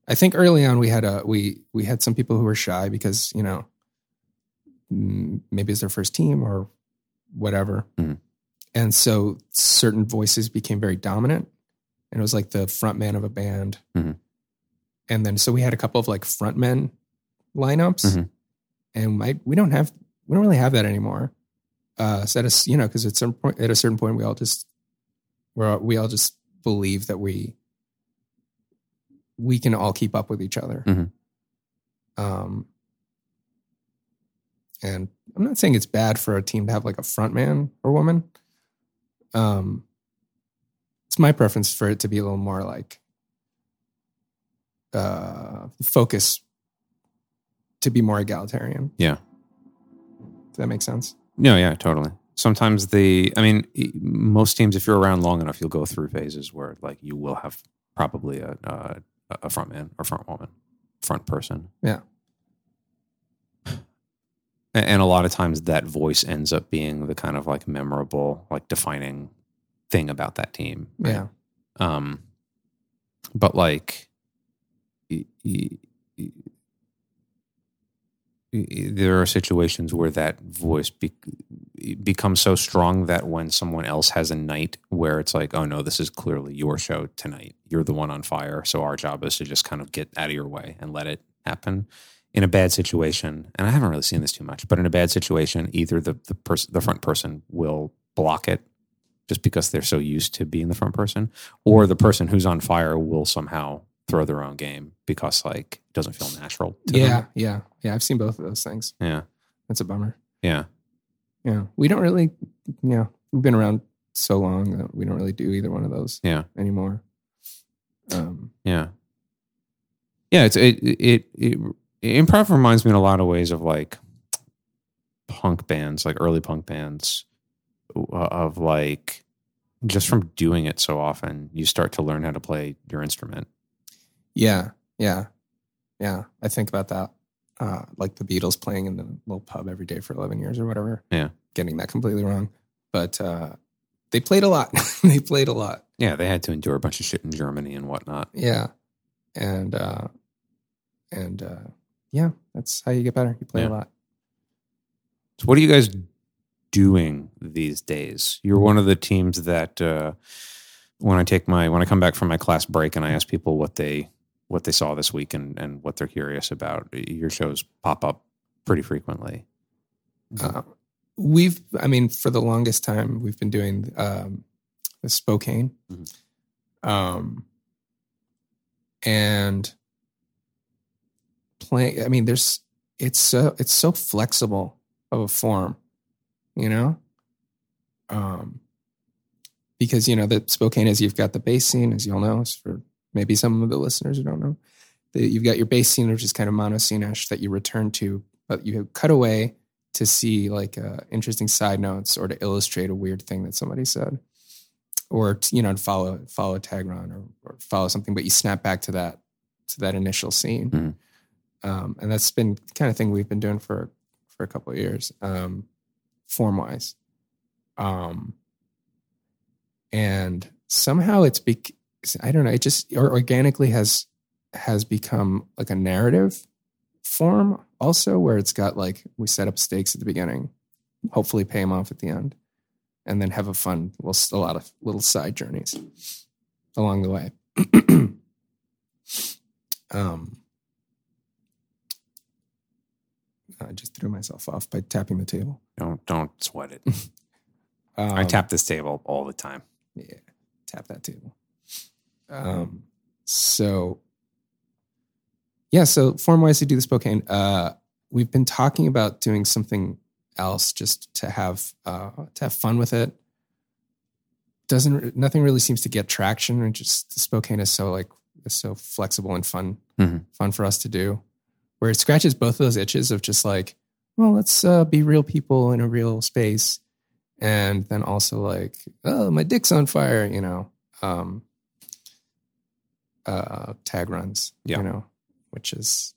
I think early on we had a we we had some people who were shy because you know maybe it's their first team or whatever, Mhm. And so certain voices became very dominant, and it was like the front man of a band, Mhm. and then so we had a couple of like frontmen lineups, Mhm. and my we don't have we don't really have that anymore. Uh, so at a, you know because at some point at a certain point we all just we're we all just believe that we we can all keep up with each other. Mhm. Um, and I'm not saying it's bad for a team to have like a front man or woman. Um, it's my preference for it to be a little more like uh, focus to be more egalitarian. Yeah. Does that make sense? No, yeah, totally. Sometimes the, I mean, most teams, if you're around long enough, you'll go through phases where like you will have probably a a, a front man or front woman, front person. Yeah. And a lot of times that voice ends up being the kind of like memorable, like defining thing about that team. right? Yeah. Um, but like, y- y- y- y- there are situations where that voice be- becomes so strong that when someone else has a night where it's like, oh no, this is clearly your show tonight. You're the one on fire. So our job is to just kind of get out of your way and let it happen. In a bad situation, and I haven't really seen this too much, but in a bad situation, either the the person, the front person, will block it just because they're so used to being the front person, or the person who's on fire will somehow throw their own game because like it doesn't feel natural. To Yeah. them. Yeah. Yeah. I've seen both of those things. yeah, That's a bummer. yeah, Yeah. We don't really, you know, we've been around so long that we don't really do either one of those yeah, anymore. Um, yeah, yeah. It's it it, it improv reminds me in a lot of ways of like punk bands, like early punk bands, uh, of like just from doing it so often, you start to learn how to play your instrument. yeah. Yeah. Yeah. I think about that. Uh, like the Beatles playing in the little pub every day for 11 years or whatever. Yeah. Getting that completely wrong. But uh, they played a lot. <laughs> they played a lot. Yeah, they had to endure a bunch of shit in Germany and whatnot. Yeah. And, uh, and, uh, yeah, that's how you get better. You play Yeah. a lot. So, what are you guys doing these days? You're one of the teams that uh, when I take my when I come back from my class break and I ask people what they what they saw this week and, and what they're curious about, your shows pop up pretty frequently. Uh, we've, I mean, for the longest time, we've been doing um, the Spokane, Mhm. um, and playing. I mean, there's it's so it's so flexible of a form, you know, um, because you know the Spokane is you've got the base scene, as you'll know, for maybe some of the listeners who don't know, that you've got your base scene, which is kind of monoscene-ish that you return to, but you cut away to see like uh, interesting side notes or to illustrate a weird thing that somebody said or to, you know to follow follow a tag run or, or follow something but you snap back to that to that initial scene Mhm. Um, and that's been kind of thing we've been doing for for a couple of years um, form wise um, and somehow it's bec- i don't know it just or organically has has become like a narrative form also where it's got like we set up stakes at the beginning hopefully pay them off at the end and then have a fun well a lot of little side journeys along the way. <clears throat> Um i just threw myself off by tapping the table Don't don't sweat it. <laughs> um, I tap this table all the time. yeah tap that table um so yeah so form wise to do the spokane uh we've been talking about doing something else just to have uh to have fun with it doesn't nothing really seems to get traction and just the spokane is so like is so flexible and fun Mhm. fun for us to do where it scratches both of those itches of just like well let's uh, be real people in a real space and then also like oh my dick's on fire you know um uh tag runs Yeah. you know which is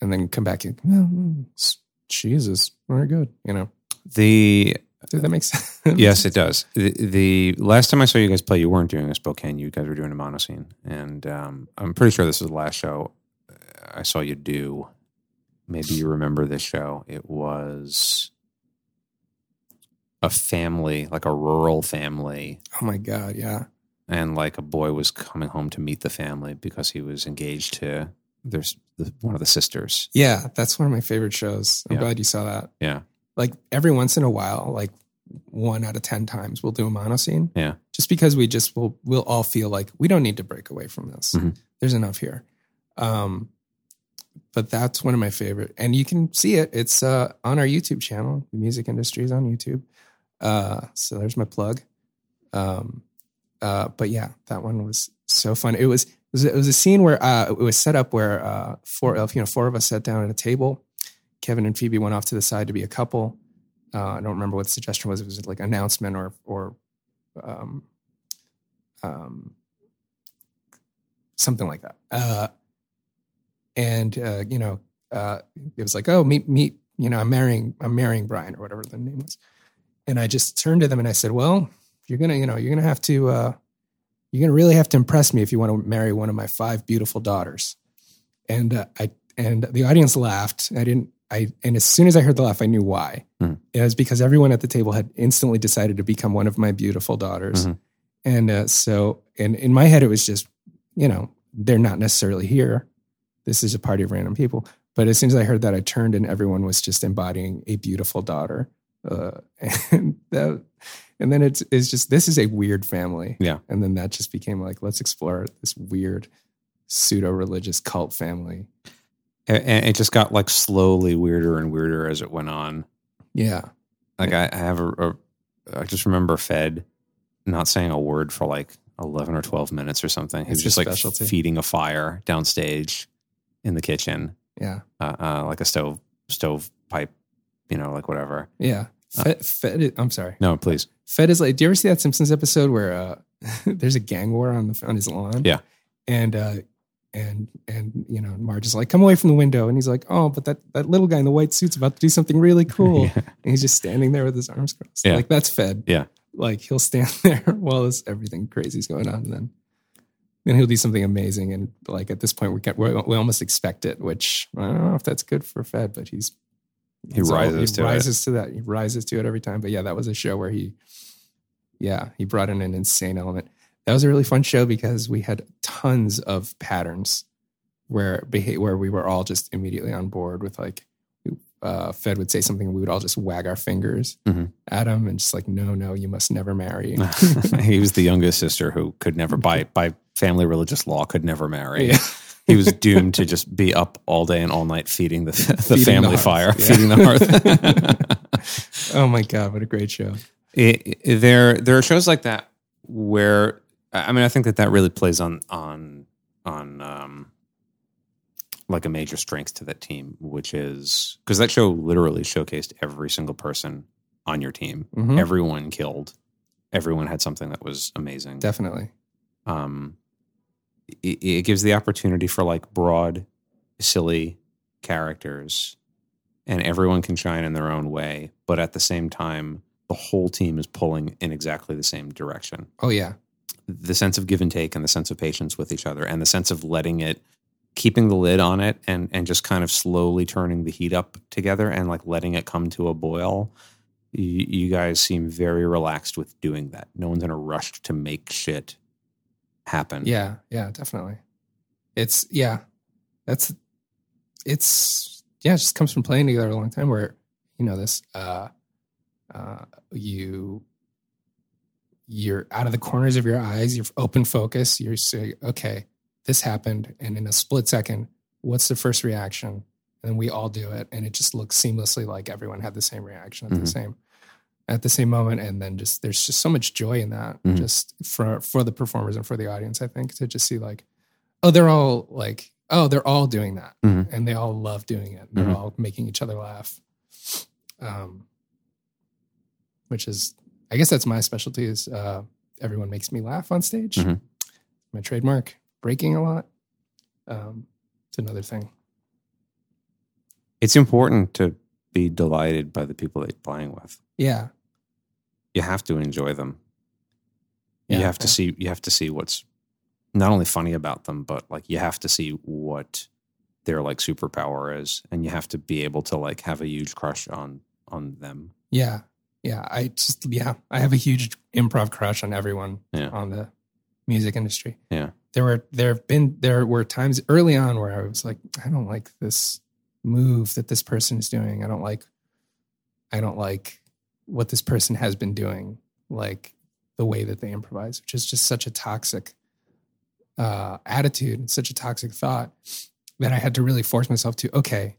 and then come back and s- jesus very good you know The Did that make sense yes, it does. The, the last time I saw you guys play, you weren't doing a Spokane. You guys were doing a monoscene, and um, I'm pretty sure this is the last show I saw you do. Maybe you remember this show. It was a family, like a rural family, oh my god yeah and like a boy was coming home to meet the family because he was engaged to there's the, one of the sisters. yeah that's one of my favorite shows i'm Yeah. glad you saw that Yeah, like every once in a while like one out of ten times we'll do a mono scene yeah, just because we just will we'll all feel like we don't need to break away from this. Mhm. There's enough here. Um, but that's one of my favorite, and you can see it. It's uh, on our YouTube channel. The music industry is on YouTube. Uh, so there's my plug. Um, uh, but yeah, that one was so fun. It was it was, it was a scene where uh, it was set up where uh, four you know four of us sat down at a table, Kevin and Phoebe went off to the side to be a couple. Uh, I don't remember what the suggestion was. It was like announcement or or um, um, something like that. And uh, you know, uh, it was like, oh, meet meet. You know, I'm marrying I'm marrying Brian or whatever the name was. And I just turned to them and I said, well, you're gonna you know you're gonna have to uh, you're gonna really have to impress me if you want to marry one of my five beautiful daughters. And uh, I and the audience laughed. I didn't. I and as soon as I heard the laugh, I knew why. Hmm. It was because everyone at the table had instantly decided to become one of my beautiful daughters, Mhm. and uh, so and in my head it was just, you know, they're not necessarily here. This is a party of random people. But as soon as I heard that, I turned and everyone was just embodying a beautiful daughter, uh, <laughs> and that, and then it's it's just this is a weird family, Yeah. and then that just became like let's explore this weird pseudo religious cult family. And it just got like slowly weirder and weirder as it went on. Yeah. Like I, I have a, a, I just remember Fed not saying a word for like eleven or twelve minutes or something. He was just like specialty. feeding a fire downstage in the kitchen, Yeah. uh, uh, like a stove stove pipe, you know, like whatever. Yeah. Fed, Fed I'm sorry. No, please. Fed is like, do you ever see that Simpsons episode where uh, <laughs> there's a gang war on the on his lawn? Yeah. And uh, and and you know, Marge is like, come away from the window, and he's like, oh, but that that little guy in the white suit's about to do something really <laughs> cool, Yeah. and he's just standing there with his arms crossed. Yeah. Like that's Fed. Yeah. Like he'll stand <laughs> there while this everything crazy's going on, and then then he'll do something amazing, and like at this point we get we we almost expect it, which I don't know if that's good for Fed, but he's He it's all- rises he to it. He rises to that. He rises to it every time. But yeah, that was a show where he, yeah, he brought in an insane element. That was a really fun show because we had tons of patterns where where we were all just immediately on board with like, uh, Fed would say something and we would all just wag our fingers Mhm. at him and just like, no, no, you must never marry. <laughs> he was the youngest sister who could never, by by family religious law, could never marry. Yeah. <laughs> He was doomed to just be up all day and all night feeding the the Feeding family the fire, yeah. feeding the hearth. <laughs> oh my god, what a great show! it, it- there there are shows like that where I mean I think that that really plays on on on um like a major strength to that team, which is because that show literally showcased every single person on your team. Mhm. Everyone killed. Everyone had something that was amazing. Definitely, um, it, it gives the opportunity for like broad, silly characters, and everyone can shine in their own way. But at the same time, the whole team is pulling in exactly the same direction. oh yeah, The sense of give and take, and the sense of patience with each other, and the sense of letting it, keeping the lid on it, and and just kind of slowly turning the heat up together, and like letting it come to a boil. You, you guys seem very relaxed with doing that. No one's in a rush to make shit happen. Yeah, yeah, definitely. It's yeah, that's it's yeah, it just comes from playing together a long time where you know this uh uh you you're out of the corners of your eyes, you're open focus, you're saying, okay, this happened, and in a split second, what's the first reaction? And we all do it, and it just looks seamlessly like everyone had the same reaction at Mhm. the same at the same moment and then just there's just so much joy in that Mhm. just for for the performers and for the audience i think to just see like oh they're all like oh they're all doing that Mhm. and they all love doing it they're Mhm. all making each other laugh um which is i guess that's my specialty is uh everyone makes me laugh on stage Mhm. my trademark breaking a lot um it's another thing It's important to be delighted by the people that you're playing with. yeah You have to enjoy them. Yeah, you have to see you have to see what's not only funny about them, but like you have to see what their like superpower is. And you have to be able to like have a huge crush on on them. Yeah. Yeah. I just, yeah, I have a huge improv crush on everyone Yeah. on the music industry. Yeah. There were, there have been, there were times early on where I was like, I don't like this move that this person is doing. I don't like, I don't like what this person has been doing, like the way that they improvise, which is just such a toxic uh, attitude and such a toxic thought that I had to really force myself to, okay,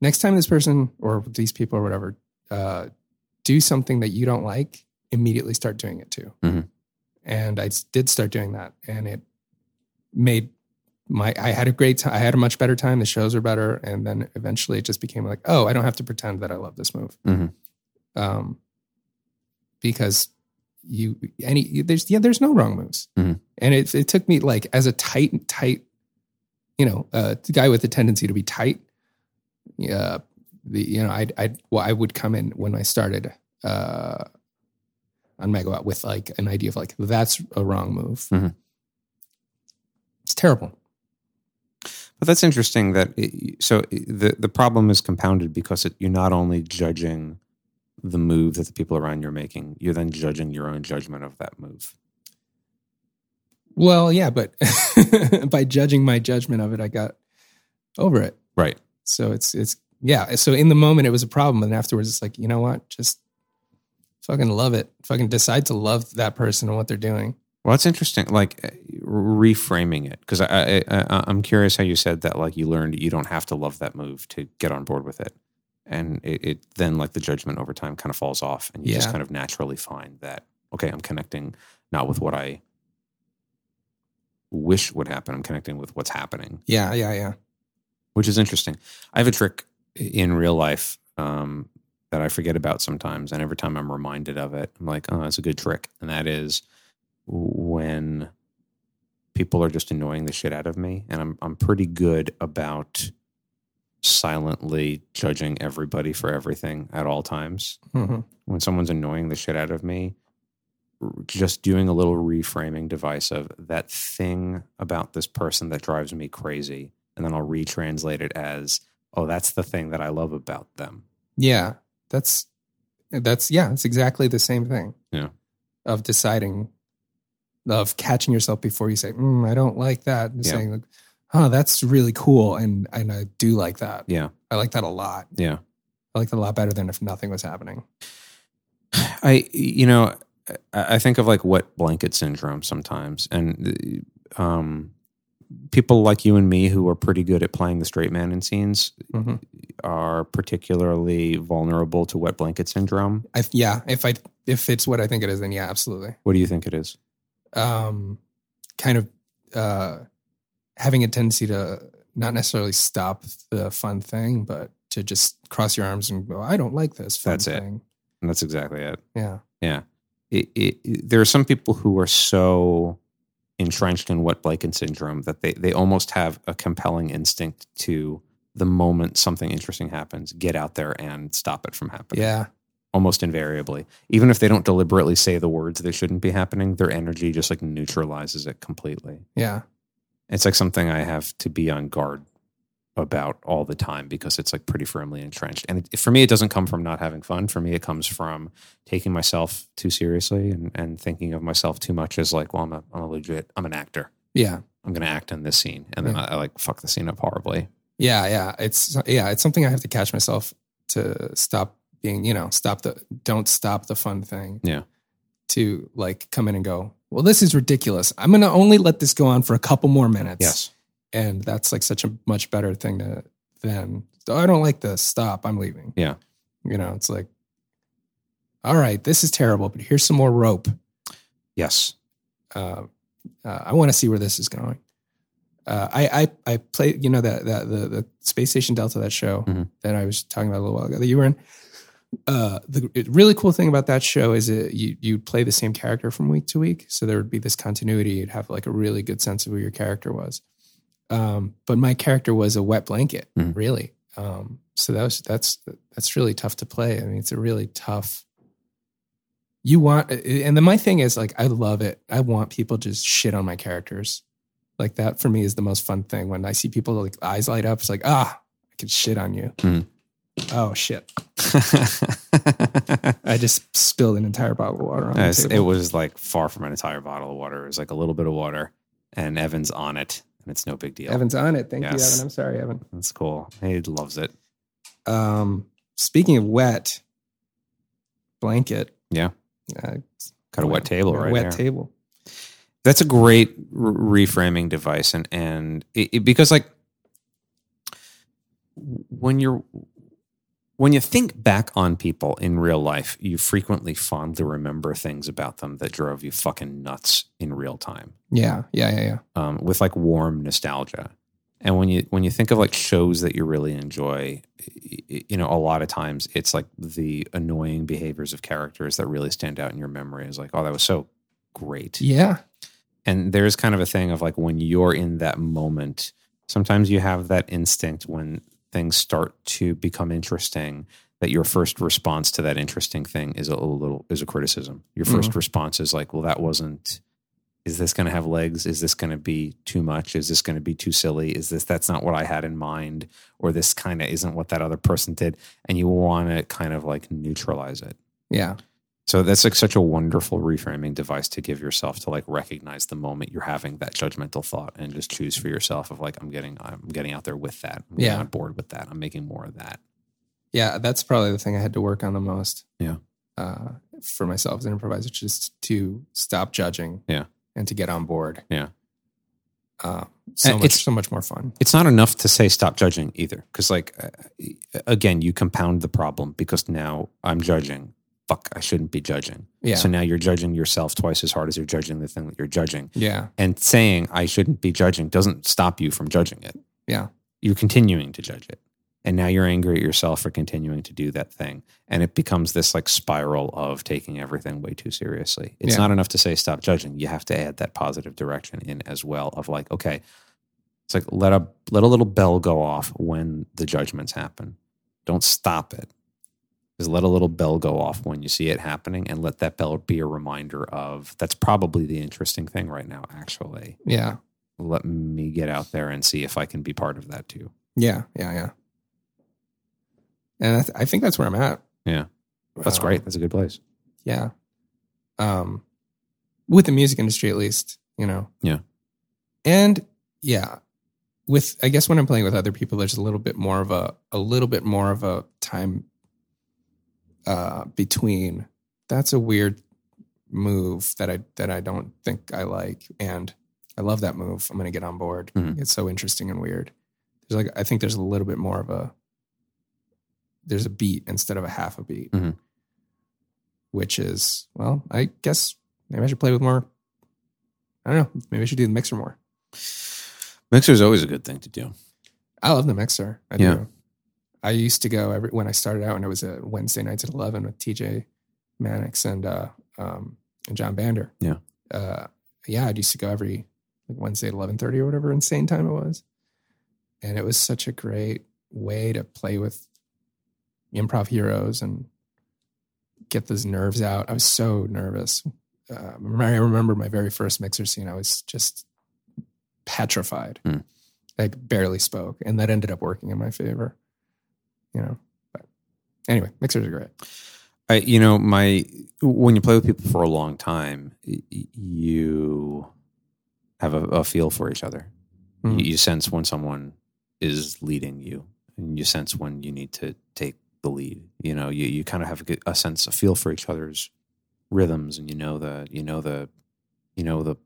next time this person or these people or whatever uh, do something that you don't like, immediately start doing it too. Mhm. And I did start doing that, and it made my I had a great time. I had a much better time. The shows were better, and then eventually it just became like, oh, I don't have to pretend that I love this move, Mhm. um, because you any there's yeah there's no wrong moves, Mhm. and it it took me like as a tight tight, you know, uh, guy with a tendency to be tight. Yeah, the you know I I well I would come in when I started uh, on Megawatt with like an idea of like that's a wrong move. Mhm. It's terrible. But that's interesting. That it, so the the problem is compounded because it, you're not only judging the move that the people around you are making, you're then judging your own judgment of that move. Well, yeah, but <laughs> by judging my judgment of it, I got over it. Right. So it's it's yeah. So in the moment, it was a problem, and afterwards, it's like you know what, just fucking love it. Fucking decide to love that person and what they're doing. Well, it's interesting, like uh, reframing it, because I, I, I, I'm curious how you said that, like you learned you don't have to love that move to get on board with it, and it, it then like the judgment over time kind of falls off, and you just kind of naturally find that okay, I'm connecting not with what I wish would happen, I'm connecting with what's happening, Yeah, yeah, yeah. which is interesting. I have a trick in real life um, that I forget about sometimes, and every time I'm reminded of it, I'm like, oh, that's a good trick, and that is when people are just annoying the shit out of me, and I'm I'm pretty good about silently judging everybody for everything at all times. hmm When someone's annoying the shit out of me, just doing a little reframing device of that thing about this person that drives me crazy, and then I'll retranslate it as, oh, that's the thing that I love about them. Yeah, that's that's yeah, it's exactly the same thing. Yeah. Of deciding, of catching yourself before you say, mm, "I don't like that," and Yeah. saying, like, "Oh, that's really cool," and and I do like that. Yeah, I like that a lot. yeah. I like that a lot better than if nothing was happening. <sighs> I, you know, I I think of like wet blanket syndrome sometimes, and um, people like you and me who are pretty good at playing the straight man in scenes Mhm. are particularly vulnerable to wet blanket syndrome. I, yeah, if I if it's what I think it is, then yeah, absolutely. What do you think it is? Um, kind of uh, having a tendency to not necessarily stop the fun thing, but to just cross your arms and go, "I don't like this." Fun That's it. thing. And that's exactly it. Yeah. It, it, it- There are some people who are so entrenched in wet blanket syndrome that they, they almost have a compelling instinct to the moment something interesting happens, get out there and stop it from happening. Yeah. Almost invariably. Even if they don't deliberately say the words they shouldn't be happening, their energy just like neutralizes it completely. Yeah. It's like something I have to be on guard about all the time because it's like pretty firmly entrenched. And it, for me, it doesn't come from not having fun. For me, it comes from taking myself too seriously and, and thinking of myself too much as like, well, I'm a, I'm a legit, I'm an actor. Yeah. I'm going to act in this scene. And then Yeah. I, I like fuck the scene up horribly. Yeah. Yeah. It's yeah, it's something I have to catch myself to stop being, you know, stop the don't stop the fun thing. Yeah. To like come in and go, well, this is ridiculous. I'm gonna only let this go on for a couple more minutes. Yes. And that's like such a much better thing to than oh, I don't like this. Stop. I'm leaving. Yeah. You know, it's like, all right, this is terrible, but here's some more rope. Yes. uh, uh, I want to see where this is going. Uh, I, I I play you know that that the the Space Station Delta that show Mhm. that I was talking about a little while ago that you were in. Uh, the really cool thing about that show is it, you you play the same character from week to week, so there would be this continuity. You'd have like a really good sense of who your character was. Um, but my character was a wet blanket, Mhm. really. Um, so that was that's that's really tough to play. I mean, it's a really tough you want and then my thing is like i love it i want people to just shit on my characters like that for me is the most fun thing when i see people like eyes light up it's like ah i can shit on you Mhm. Oh shit <laughs> i just spilled an entire bottle of water on Yes, it was like far from an entire bottle of water. It was like a little bit of water, and Evan's on it, and it's no big deal. evan's on it thank you Yes. evan i'm sorry evan That's cool. He loves it. um speaking of wet blanket Yeah. uh, Got a wet table right wet there. table That's a great r- reframing device, and and it, it- because like when you're when you think back on people in real life, you frequently fondly remember things about them that drove you fucking nuts in real time, Yeah, yeah, yeah, yeah. um, with like warm nostalgia. And when you when you think of like shows that you really enjoy, you know, a lot of times it's like the annoying behaviors of characters that really stand out in your memory. Is like, oh, that was so great. Yeah, and there's kind of a thing of like when you're in that moment sometimes you have that instinct when things start to become interesting that your first response to that interesting thing is a little is a criticism. Your 1st mm-hmm. response is like well that wasn't is this going to have legs? Is this going to be too much? Is this going to be too silly? Is this that's not what i had in mind or this kind of isn't what that other person did. And you want to kind of like neutralize it. Yeah, so that's like such a wonderful reframing device to give yourself to like recognize the moment you're having that judgmental thought and just choose for yourself of like I'm getting I'm getting out there with that. I'm Yeah. on board with that. I'm making more of that. yeah. That's probably the thing I had to work on the most. Yeah. uh, for myself as an improviser, just to stop judging. Yeah. and to get on board. Yeah. uh, so And much, it's- so much more fun. It's not enough to say stop judging either because like uh, again you compound the problem because now I'm judging. Fuck, I shouldn't be judging. Yeah, So now you're judging yourself twice as hard as you're judging the thing that you're judging. yeah, And saying I shouldn't be judging doesn't stop you from judging it. yeah, you're continuing to judge it. And now you're angry at yourself for continuing to do that thing. And it becomes this like spiral of taking everything way too seriously. It's Yeah. not enough to say stop judging. You have to add that positive direction in as well of like, okay, it's like let a let a little bell go off when the judgments happen. Don't stop it. Just let a little bell go off when you see it happening and let that bell be a reminder of that's probably the interesting thing right now, actually. yeah, Let me get out there and see if I can be part of that too. yeah, yeah, yeah. And I, th- I think that's where I'm at. Yeah. That's Um, great. That's a good place. Yeah. Um, with the music industry, at least, you know. Yeah. And yeah, with I guess when I'm playing with other people, there's a little bit more of a a little bit more of a time uh, between. That's a weird move that I that I don't think I like, and I love that move. I'm going to get on board. Mhm. It's so interesting and weird. There's like I think there's a little bit more of a there's a beat instead of a half a beat, Mhm. which is well, I guess maybe I should play with more. I don't know. Maybe I should do the mixer more. Mixer is always a good thing to do. I love the mixer. I Yeah. do. I used to go every when I started out, and it was a Wednesday nights at eleven with TJ Mannix and uh, um, and John Bander. Yeah. uh, yeah. I used to go every like Wednesday at eleven thirty or whatever insane time it was, and it was such a great way to play with improv heroes and get those nerves out. I was so nervous. Uh, I remember my very first mixer scene. I was just petrified. Hmm. Like barely spoke, and that ended up working in my favor. You know, but anyway, mixers are great. I, you know, my when you play with people for a long time, you have a, a feel for each other. Mhm. You, you sense when someone is leading you, and you sense when you need to take the lead. You know, you you kind of have a, a sense, a feel for each other's rhythms, and you know the you know the you know the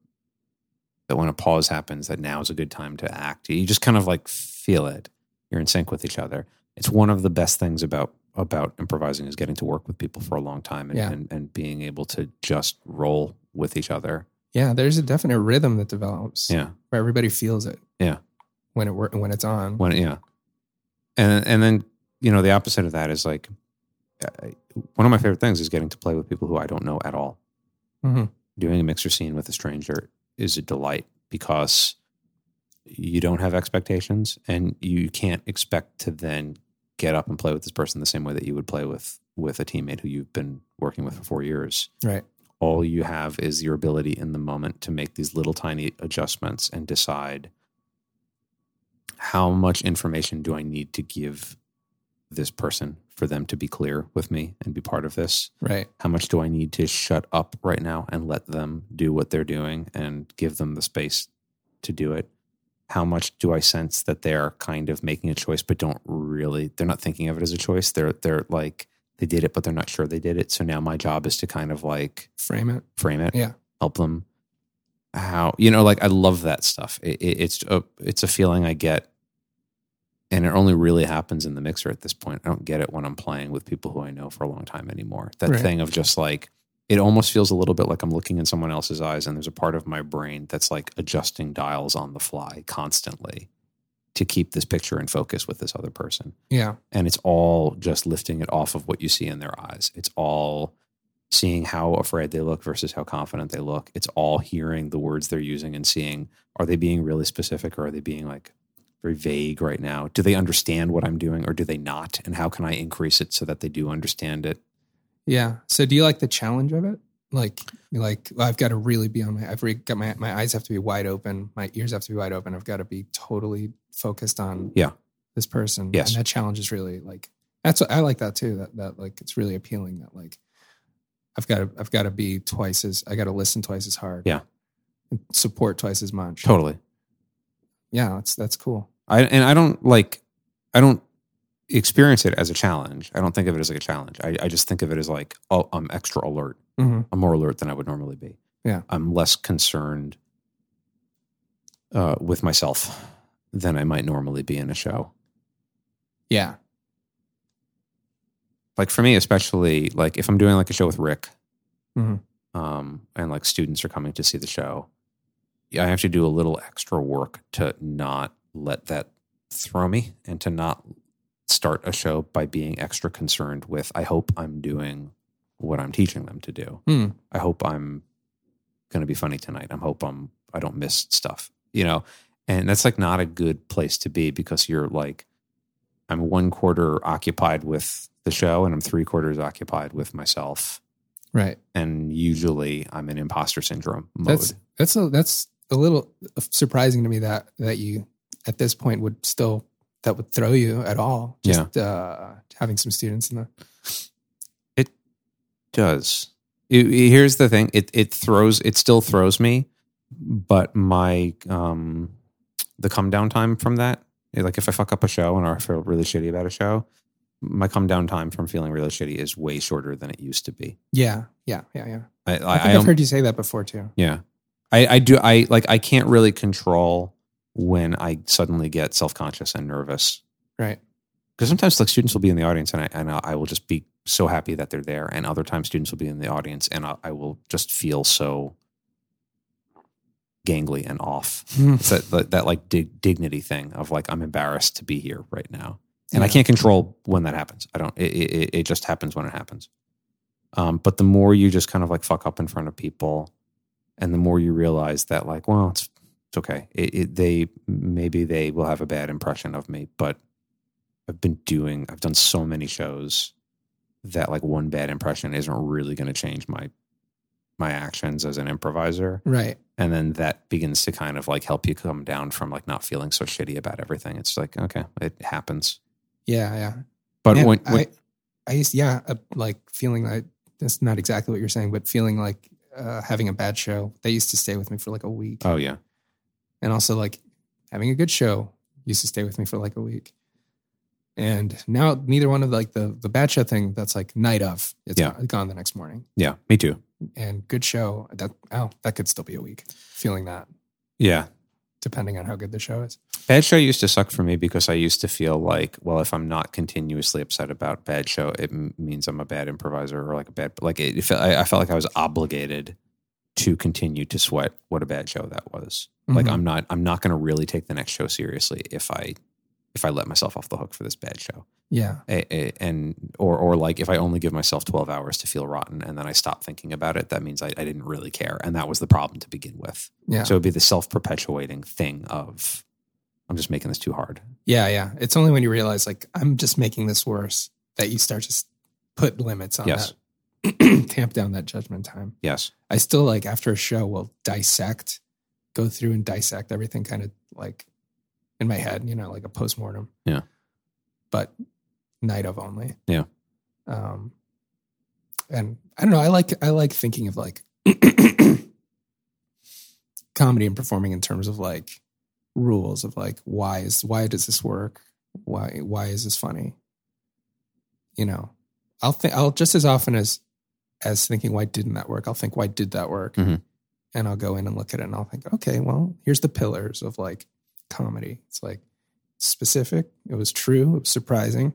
that when a pause happens, that now is a good time to act. You just kind of like feel it. You're in sync with each other. It's one of the best things about about improvising is getting to work with people for a long time and, Yeah. and, and being able to just roll with each other. Yeah, there's a definite rhythm that develops. Yeah. where everybody feels it. Yeah. when it when it's on. When yeah, and and then you know the opposite of that is like uh, one of my favorite things is getting to play with people who I don't know at all. Mhm. Doing a mixer scene with a stranger is a delight because you don't have expectations and you can't expect to then get up and play with this person the same way that you would play with with a teammate who you've been working with for four years. Right. all you have is your ability in the moment to make these little tiny adjustments and decide how much information do I need to give this person for them to be clear with me and be part of this? Right. How much do I need to shut up right now and let them do what they're doing and give them the space to do it? How much do I sense that they're kind of making a choice but don't really they're not thinking of it as a choice. They're they're like they did it but they're not sure they did it. So now my job is to kind of like Frame it. frame it, Yeah. help them. How you know, like I love that stuff. It, it, it's a it's a feeling I get and it only really happens in the mixer at this point. I don't get it when I'm playing with people who I know for a long time anymore. That Right. thing of just like it almost feels a little bit like I'm looking in someone else's eyes, and there's a part of my brain that's like adjusting dials on the fly constantly to keep this picture in focus with this other person. Yeah. And it's all just lifting it off of what you see in their eyes. It's all seeing how afraid they look versus how confident they look. It's all hearing the words they're using and seeing are they being really specific or are they being like very vague right now? Do they understand what I'm doing or do they not? And how can I increase it so that they do understand it? Yeah. So do you like the challenge of it? Like, like I've got to really be on my. I've got my my eyes have to be wide open. My ears have to be wide open. I've got to be totally focused on Yeah. this person. Yes. And that challenge is really like that's I like that too. That that like it's really appealing. That like I've got to I've got to be twice as I got to listen twice as hard. Yeah. And support twice as much. Totally. Yeah. That's that's cool. I and I don't like I don't experience it as a challenge. I don't think of it as like a challenge. I, I just think of it as like, oh, I'm extra alert. hmm I'm more alert than I would normally be. Yeah. I'm less concerned uh, with myself than I might normally be in a show. Yeah. Like for me, especially like if I'm doing like a show with Rick, Mhm. um, and like students are coming to see the show, I have to do a little extra work to not let that throw me and to not start a show by being extra concerned with. I hope I'm doing what I'm teaching them to do. Hmm. I hope I'm going to be funny tonight. I hope I'm I don't miss stuff, you know. And that's like not a good place to be because you're like I'm one quarter occupied with the show and I'm three quarters occupied with myself. Right. And usually I'm in imposter syndrome mode. That's that's a that's a little surprising to me that that you at this point would still that would throw you at all. Just uh, having some students in the does. It- it- here's the thing. It it throws it still throws me, but my um the come down time from that, like if I fuck up a show and or I feel really shitty about a show, my come down time from feeling really shitty is way shorter than it used to be. yeah yeah yeah yeah. I, I, I think I, have heard you say that before too. yeah, I, I do. I like I can't really control when I suddenly get self conscious and nervous Right. because sometimes like students will be in the audience and I and I will just be so happy that they're there, and other times students will be in the audience and I, I will just feel so gangly and off. It's that, that that like dig, dignity thing of like I'm embarrassed to be here right now, and I can't control when that happens. I don't. It, it, it just happens when it happens. Um, but the more you just kind of like fuck up in front of people, and the more you realize that like, well, it's it's okay. It, it, they maybe they will have a bad impression of me, but I've been doing. I've done so many shows that like one bad impression isn't really going to change my my actions as an improviser Right. and then that begins to kind of like help you come down from like not feeling so shitty about everything it's like okay it happens Yeah yeah. but Man, when, when I I used yeah uh, like feeling like that's not exactly what you're saying, but feeling like uh, having a bad show they used to stay with me for like a week, oh yeah and also like having a good show used to stay with me for like a week. And now neither one of like the the bad show thing that's like night of it's Yeah. gone, the next morning. yeah me too And good show that oh that could still be a week feeling that yeah depending on how good the show is. bad show used to suck for me because i used to feel like well if i'm not continuously upset about bad show it m- means i'm a bad improviser or like a bad like it, it felt, I, I felt like i was obligated to continue to sweat what a bad show that was like Mhm. i'm not i'm not going to really take the next show seriously if i if i let myself off the hook for this bad show Yeah. a- a- and or or like if I only give myself twelve hours to feel rotten and then I stop thinking about it, that means I, I didn't really care, and that was the problem to begin with. Yeah. So it'd be the self perpetuating thing of I'm just making this too hard. Yeah, yeah. It's only when you realize like I'm just making this worse that you start to put limits on Yes. that. <clears throat> Tamp down that judgment time. Yes, I still like after a show will dissect, go through and dissect everything kind of like in my head, you know, like a postmortem. Yeah. But night of only. Yeah. Um and I don't know, I like I like thinking of like <clears throat> comedy and performing in terms of like rules of like why is why does this work? Why why is this funny? You know, I'll think I'll just as often as as thinking why didn't that work, I'll think why did that work? Mhm. And I'll go in and look at it and I'll think, okay, well, here's the pillars of like comedy. It's like specific. It was true. It was surprising.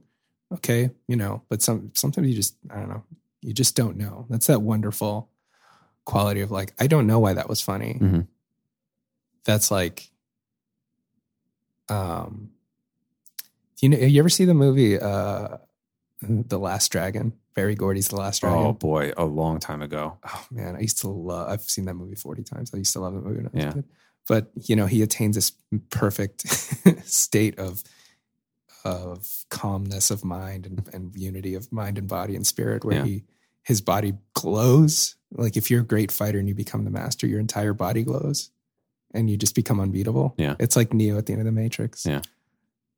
Okay, you know, but some sometimes you just I don't know. You just don't know. That's that wonderful quality of like I don't know why that was funny. Mhm. That's like, um, you know, you ever see the movie uh, The Last Dragon? Berry Gordy's The Last Dragon. Oh boy, a long time ago. oh man, I used to love. I've seen that movie forty times. I used to love that movie. When I was Yeah. But you know, he attains this perfect <laughs> state of of calmness of mind and, and unity of mind and body and spirit, where Yeah. he his body glows. Like if you're a great fighter and you become the master, your entire body glows, and you just become unbeatable. Yeah. it's like Neo at the end of the Matrix. Yeah.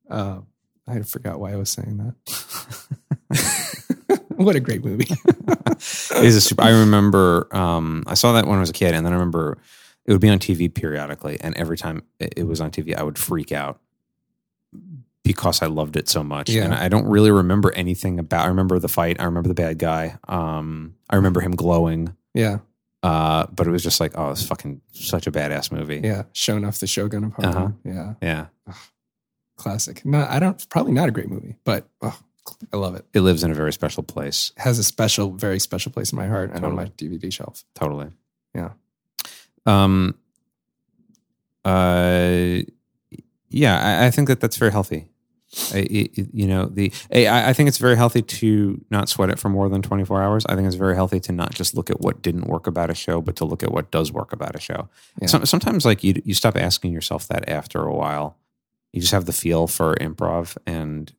Uh, I forgot why I was saying that. <laughs> <laughs> what a great movie. <laughs> It is a super, I remember um, I saw that when I was a kid, and then I remember it would be on TV periodically, and every time it was on TV, I would freak out because I loved it so much. Yeah. And I don't really remember anything about. I remember the fight. I remember the bad guy. Um, I remember him glowing. yeah, Uh, but it was just like, oh, it's fucking such a badass movie. yeah. Sho'nuff the Shogun of Harlem. Uh-huh. Yeah. Yeah. classic. No, I don't. Probably not a great movie, but oh, I love it. It lives in a very special place. Has a special, very special place in my heart and on my DVD shelf. Totally. Yeah. Um. Uh. Yeah, I, I think that that's very healthy. I, it- you know, the I, I think it's very healthy to not sweat it for more than twenty four hours. I think it's very healthy to not just look at what didn't work about a show, but to look at what does work about a show. Yeah. Some, sometimes, like you, you stop asking yourself that after a while. You just have the feel for improv, and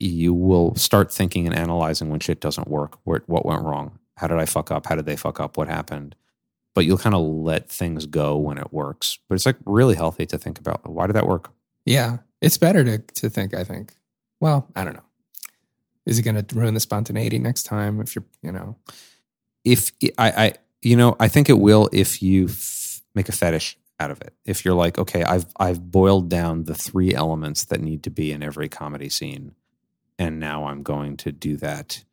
you will start thinking and analyzing when shit doesn't work. What what went wrong? How did I fuck up? How did they fuck up? What happened? But you'll kind of let things go when it works. But it's like really healthy to think about why did that work? Yeah, it's better to to think. I think. Well, I don't know. Is it going to ruin the spontaneity next time? If you're, you know, If I, I you know, I think it will if you f- make a fetish out of it. If you're like, okay, I've I've boiled down the three elements that need to be in every comedy scene, and now I'm going to do that.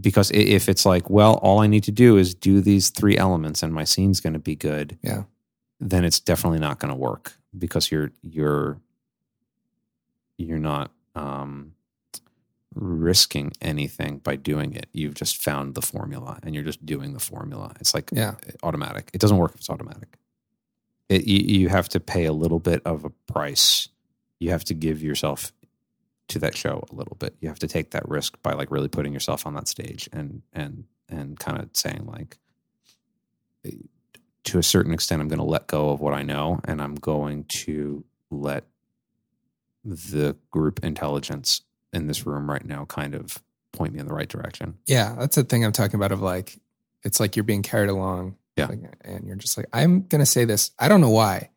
Because if it's like, well, all I need to do is do these three elements, and my scene's going to be good. Yeah. Then it's definitely not going to work because you're you're you're not um, risking anything by doing it. You've just found the formula, and you're just doing the formula. It's like Yeah. automatic. It doesn't work if it's automatic. It, you, you have to pay a little bit of a price. You have to give yourself to that show a little bit. You have to take that risk by like really putting yourself on that stage and and and kind of saying like to a certain extent I'm going to let go of what I know and I'm going to let the group intelligence in this room right now kind of point me in the right direction. yeah, that's the thing I'm talking about. Of like, it's like you're being carried along. Yeah. like, and you're just like, I'm going to say this. I don't know why,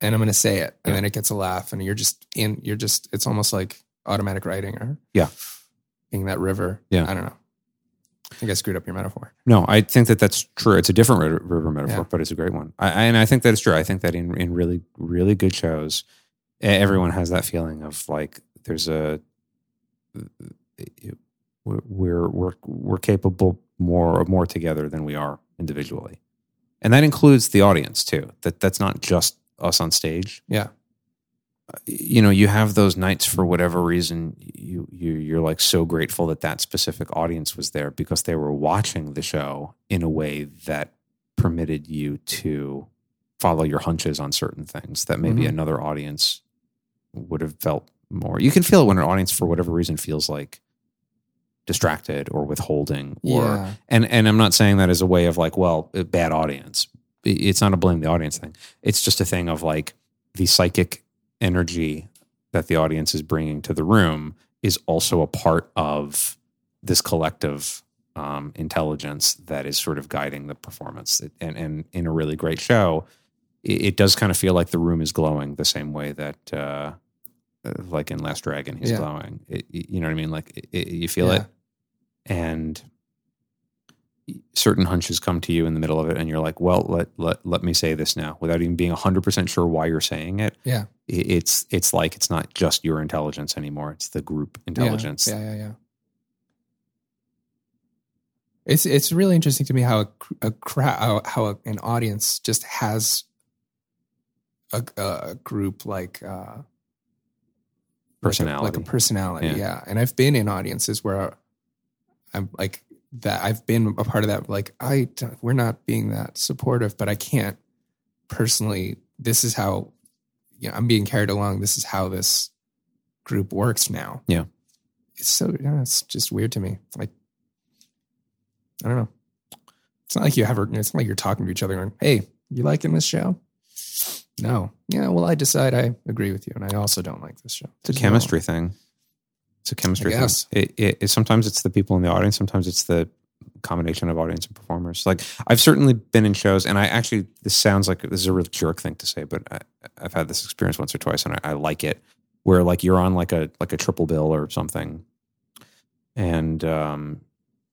and I'm going to say it, and Yeah. then it gets a laugh, and you're just in. You're just. It's almost like automatic writing, or Yeah. being that river. Yeah. I don't know. I think I screwed up your metaphor. No, I think that that's true. It's a different river metaphor, Yeah. but it's a great one. I, and I think that it's true. I think that in in really really good shows, everyone has that feeling of like there's a we're we're we're capable more of more together than we are individually, and that includes the audience too. That that's not just us on stage. Yeah. You know, you have those nights for whatever reason. You you you're like so grateful that that specific audience was there because they were watching the show in a way that permitted you to follow your hunches on certain things that maybe Mhm. another audience would have felt more. You can feel it when an audience, for whatever reason, feels like distracted or withholding or Yeah. and and I'm not saying that as a way of like, well, a bad audience. It's not a blame the audience thing. It's just a thing of like the psychic energy that the audience is bringing to the room is also a part of this collective um, intelligence that is sort of guiding the performance. It- and and in a really great show, it, it does kind of feel like the room is glowing the same way that. Uh, like in Last Dragon, he's Yeah. glowing. It, you know what I mean? Like you feel Yeah. it, and certain hunches come to you in the middle of it and you're like well let let, let me say this now without even being 100% sure why you're saying it Yeah. It's it's like it's not just your intelligence anymore it's the group intelligence Yeah, yeah, yeah. It's it's really interesting to me how a, a crowd how, how a, an audience just has a, a group like uh personality. like a, like personality. Yeah. Yeah. and I've been in audiences where I'm like that. I've been a part of that. Like I, we're not being that supportive, but I can't personally. This is how you know I'm being carried along. This is how this group works now. Yeah. it's so yeah, it's just weird to me. Like I don't know. It's not like you ever. It's not like you're talking to each other going, "Hey, you liking this show?" No. Yeah. Well, I decide I agree with you, and I also don't like this show. It's a chemistry thing. It's a chemistry thing. It, it, it, sometimes it's the people in the audience. Sometimes it's the combination of audience and performers. Like I've certainly been in shows, and I actually this sounds like this is a real jerk thing to say, but I, I've had this experience once or twice, and I, I like it. Where like you're on like a like a triple bill or something, and um,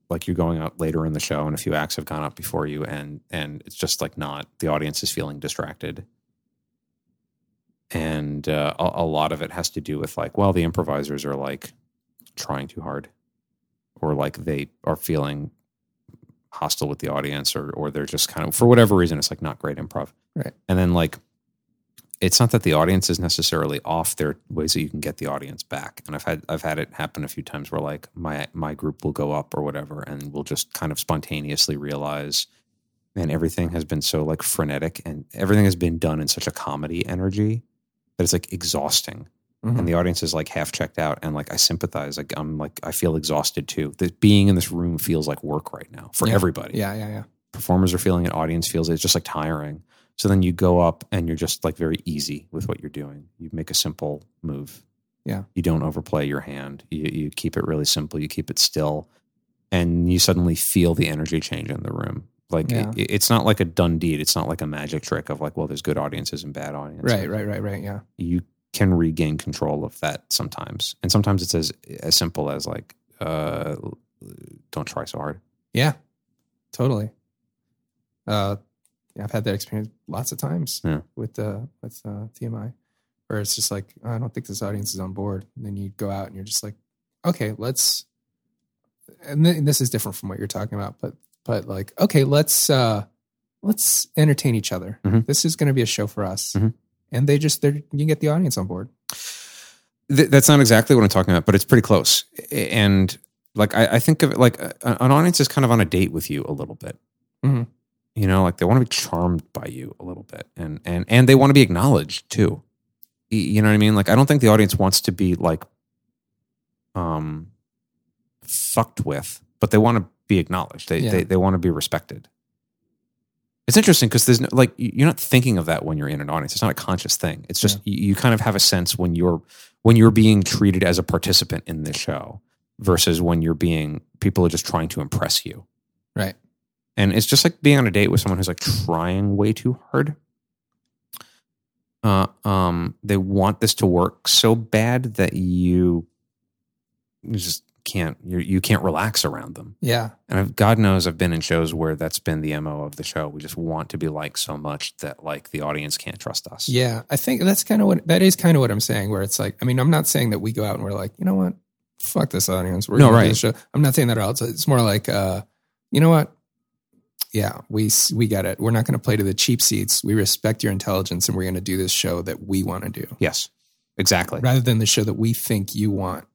like you're going out later in the show, and a few acts have gone up before you, and and it's just like not the audience is feeling distracted and uh, a, a lot of it has to do with like well the improvisers are like trying too hard or like they are feeling hostile with the audience or or they're just kind of for whatever reason it's like not great improv. Right. and then like it's not that the audience is necessarily off there are ways that you can get the audience back. And i've had i've had it happen a few times where like my my group will go up or whatever and we'll just kind of spontaneously realize man everything has been so like frenetic and everything has been done in such a comedy energy that it's like exhausting Mhm. and the audience is like half checked out and like i sympathize like i'm like i feel exhausted too that being in this room feels like work right now for Yeah. everybody Yeah. Yeah. Yeah. performers are feeling it audience feels it it's just like tiring so then you go up and you're just like very easy with what you're doing you make a simple move Yeah. you don't overplay your hand you, you keep it really simple you keep it still and you suddenly feel the energy change in the room like Yeah. it, it's not like a done deed it's not like a magic trick of like well there's good audiences and bad audiences Right. Right. Right. Right. Yeah. you can regain control of that sometimes and sometimes it's as as simple as like uh don't try so hard Yeah, totally. Uh, yeah, I've had that experience lots of times Yeah. with uh, with uh, TMI, where it's just like I don't think this audience is on board, and then you go out and you're just like, okay, let's. And th- this is different from what you're talking about, but but like, okay, let's uh, let's entertain each other. Mhm. This is going to be a show for us, Mhm. And they just they you get the audience on board. Th- that's not exactly what i'm talking about but it's pretty close and like i, I think of it like a, an audience is kind of on a date with you a little bit Mhm. you know like they want to be charmed by you a little bit and and and they want to be acknowledged too you know what i mean like i don't think the audience wants to be like um fucked with but they want to be acknowledged they Yeah. they, they want to be respected it's interesting because there's no, like you're not thinking of that when you're in an audience it's not a conscious thing it's just you, you kind of have a sense when you're when you're being treated as a participant in this show versus when you're being people are just trying to impress you Right. and it's just like being on a date with someone who's like trying way too hard. Uh, um, they want this to work so bad that you, you just can't you you can't relax around them. Yeah. And I've, God knows I've been in shows where that's been the mo of the show. We just want to be liked so much that like the audience can't trust us. Yeah, I think that's kind of what that is kind of what I'm saying. Where it's like, I mean, I'm not saying that we go out and we're like, you know what, fuck this audience. We're No, right. show. I'm not saying that at all. It's, it's more like, uh, you know what? Yeah, we we get it. We're not going to play to the cheap seats. We respect your intelligence, and we're going to do this show that we want to do, Yes, exactly. rather than the show that we think you want.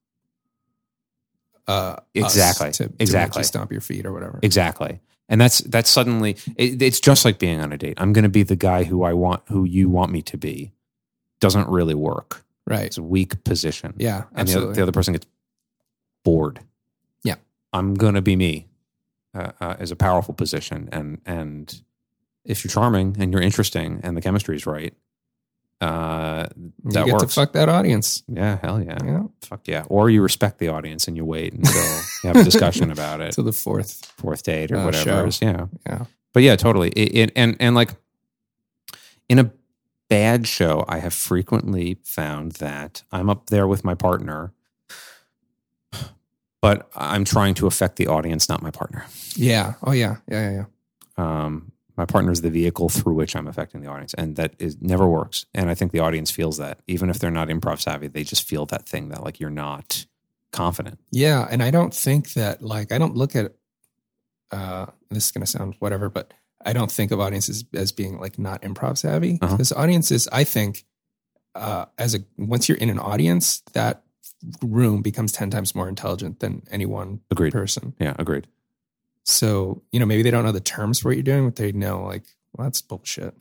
Uh, Exactly. To, Exactly. stomp your feet or whatever. Exactly. And that's that's suddenly it, it's just like being on a date. I'm going to be the guy who I want, who you want me to be. Doesn't really work. right. It's a weak position. Yeah. absolutely. and the other, the other person gets bored. Yeah. I'm going to be me. Uh, uh, is a powerful position, and and if you're charming and you're interesting and the chemistry is right, uh, you that get works. to fuck that audience. yeah, hell yeah. Yeah. fuck yeah. Or you respect the audience and you wait until you have a discussion <laughs> about it, To the fourth. fourth date or Uh, whatever. is. Yeah, Yeah. but yeah, totally. It, it, and and like in a bad show, I have frequently found that I'm up there with my partner, but I'm trying to affect the audience, not my partner. Yeah. Oh yeah. Yeah. Yeah. Yeah. Um, my partner is the vehicle through which I'm affecting the audience, and that is never works. And I think the audience feels that, even if they're not improv savvy, they just feel that thing that like you're not confident. Yeah, and I don't think that like I don't look at uh this is going to sound whatever, but I don't think of audiences as being like not improv savvy. Uh-huh. Because audiences, I think, uh, as a once you're in an audience, that room becomes ten times more intelligent than any one Agreed. person. Yeah, agreed. So you know maybe they don't know the terms for what you're doing, but they know like well that's bullshit.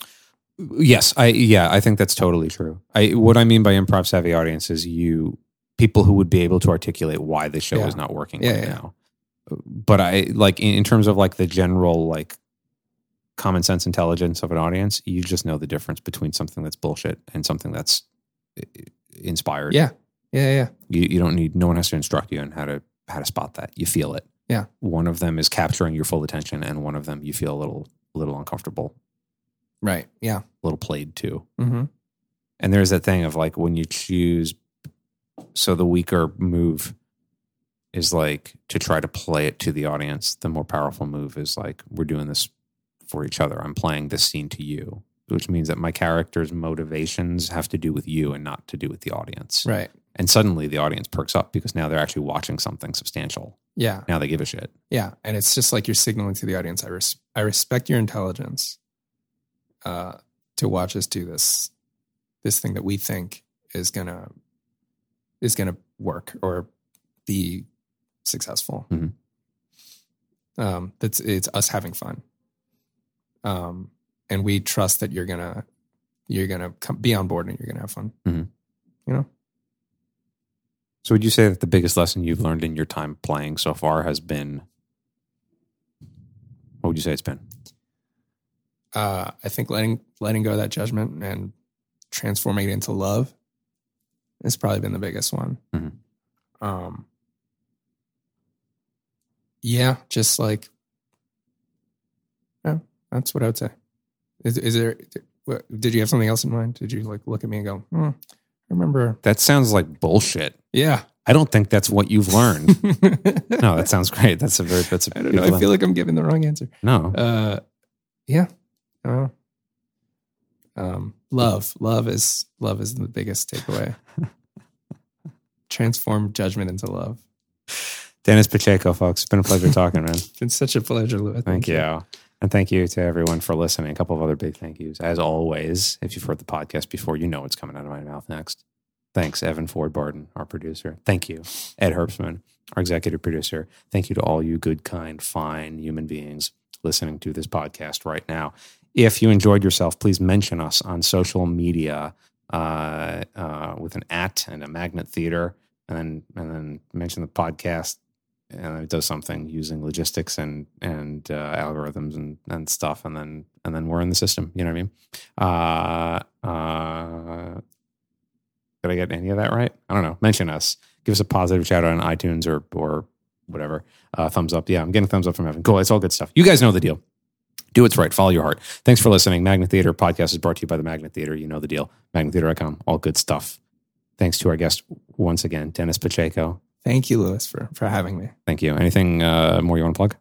Yes, I yeah, I think that's totally true. I what I mean by improv savvy audience is you people who would be able to articulate why the show Yeah. is not working Yeah, right yeah. now. But I like in, in terms of like the general like common sense intelligence of an audience, you just know the difference between something that's bullshit and something that's inspired. Yeah, yeah, yeah. You, you don't need no one has to instruct you on how to how to spot that. You feel it. Yeah. One of them is capturing your full attention and one of them you feel a little a little uncomfortable, Right. Yeah. a little played too. Mm-hmm. And there's that thing of like when you choose, so the weaker move is like to try to play it to the audience. The more powerful move is like, we're doing this for each other. I'm playing this scene to you, which means that my character's motivations have to do with you and not to do with the audience. Right. And suddenly the audience perks up because now they're actually watching something substantial. Yeah. Now they give a shit. Yeah. And it's just like you're signaling to the audience, I, res- I respect your intelligence uh, to watch us do this, this thing that we think is going to, is going to work or be successful. Mhm. Um, that's, it's us having fun. Um, and we trust that you're going to, you're going to come, be on board and you're going to have fun. Mhm. You know? So would you say that the biggest lesson you've learned in your time playing so far has been, what would you say it's been? uh, I think letting letting go of that judgment and transforming it into love has probably been the biggest one. Mhm. Um, yeah, just like, yeah, that's what I would say. Is, is there? Did you have something else in mind? Did you like look at me and go, hmm, remember? That sounds like bullshit. Yeah. I don't think that's what you've learned. <laughs> no, that sounds great. That's a very that's a <laughs> I don't know. I feel like I'm giving the wrong answer. no. Uh, yeah. Uh, um, love, love is love is the biggest takeaway. <laughs> Transform judgment into love. Dennis Pacheco, folks. It's been a pleasure talking, man. It's been such a pleasure, Louis. Thank you. And thank you to everyone for listening. A couple of other big thank yous. As always, if you've heard the podcast before, you know what's coming out of my mouth next. Thanks, Evan Ford Barton, our producer. Thank you, Ed Herbstman, our executive producer. Thank you to all you good, kind, fine human beings listening to this podcast right now. If you enjoyed yourself, please mention us on social media uh, uh, with an at and a magnet theater, and then and then mention the podcast and it does something using logistics and and uh, algorithms and and stuff, and then and then we're in the system. You know what I mean? Uh, uh, did I get any of that right? I don't know. Mention us. Give us a positive shout out on iTunes or or whatever. Uh, thumbs up. Yeah, I'm getting thumbs up from Evan. Cool. It's all good stuff. You guys know the deal. Do what's right. Follow your heart. Thanks for listening. Magnet Theater podcast is brought to you by the Magnet Theater. You know the deal. MagnetTheater.com. All good stuff. Thanks to our guest once again, Dennis Pacheco. Thank you, Louis, for for having me. Thank you. Anything uh, more you want to plug?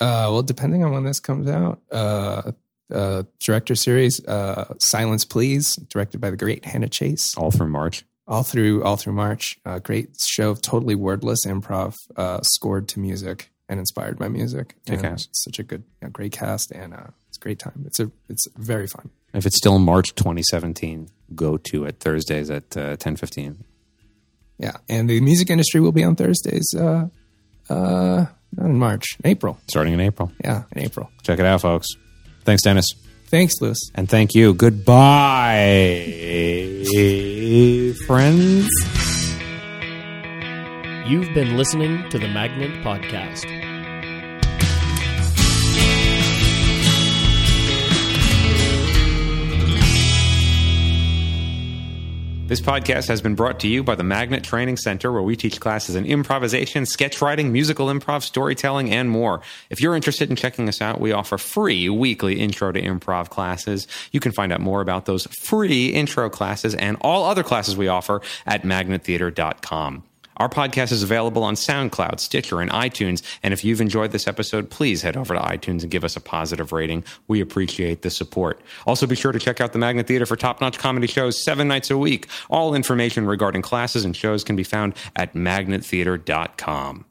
Uh, well, depending on when this comes out, uh, uh, director series, uh, Silence Please, directed by the great Hannah Chase. All through March. all through all through March. Uh, great show of totally wordless improv, uh, scored to music and inspired by music. And it's such a good, a great cast, and uh, it's a great time. It's a it's very fun. If it's still March 2017, go to it Thursdays at uh, 10:15. Yeah, and the music industry will be on Thursdays. Uh, uh, not in March, in April. Starting in April. Yeah, in April. Check it out, folks. Thanks, Dennis. Thanks, Louis. And thank you. Goodbye, friends. You've been listening to the Magnet Podcast. This podcast has been brought to you by the Magnet Training Center, where we teach classes in improvisation, sketch writing, musical improv, storytelling, and more. If you're interested in checking us out, we offer free weekly intro to improv classes. You can find out more about those free intro classes and all other classes we offer at magnettheater.com. Our podcast is available on SoundCloud, Stitcher, and iTunes. And if you've enjoyed this episode, please head over to iTunes and give us a positive rating. We appreciate the support. Also, be sure to check out the Magnet Theater for top notch comedy shows seven nights a week. All information regarding classes and shows can be found at magnettheater.com.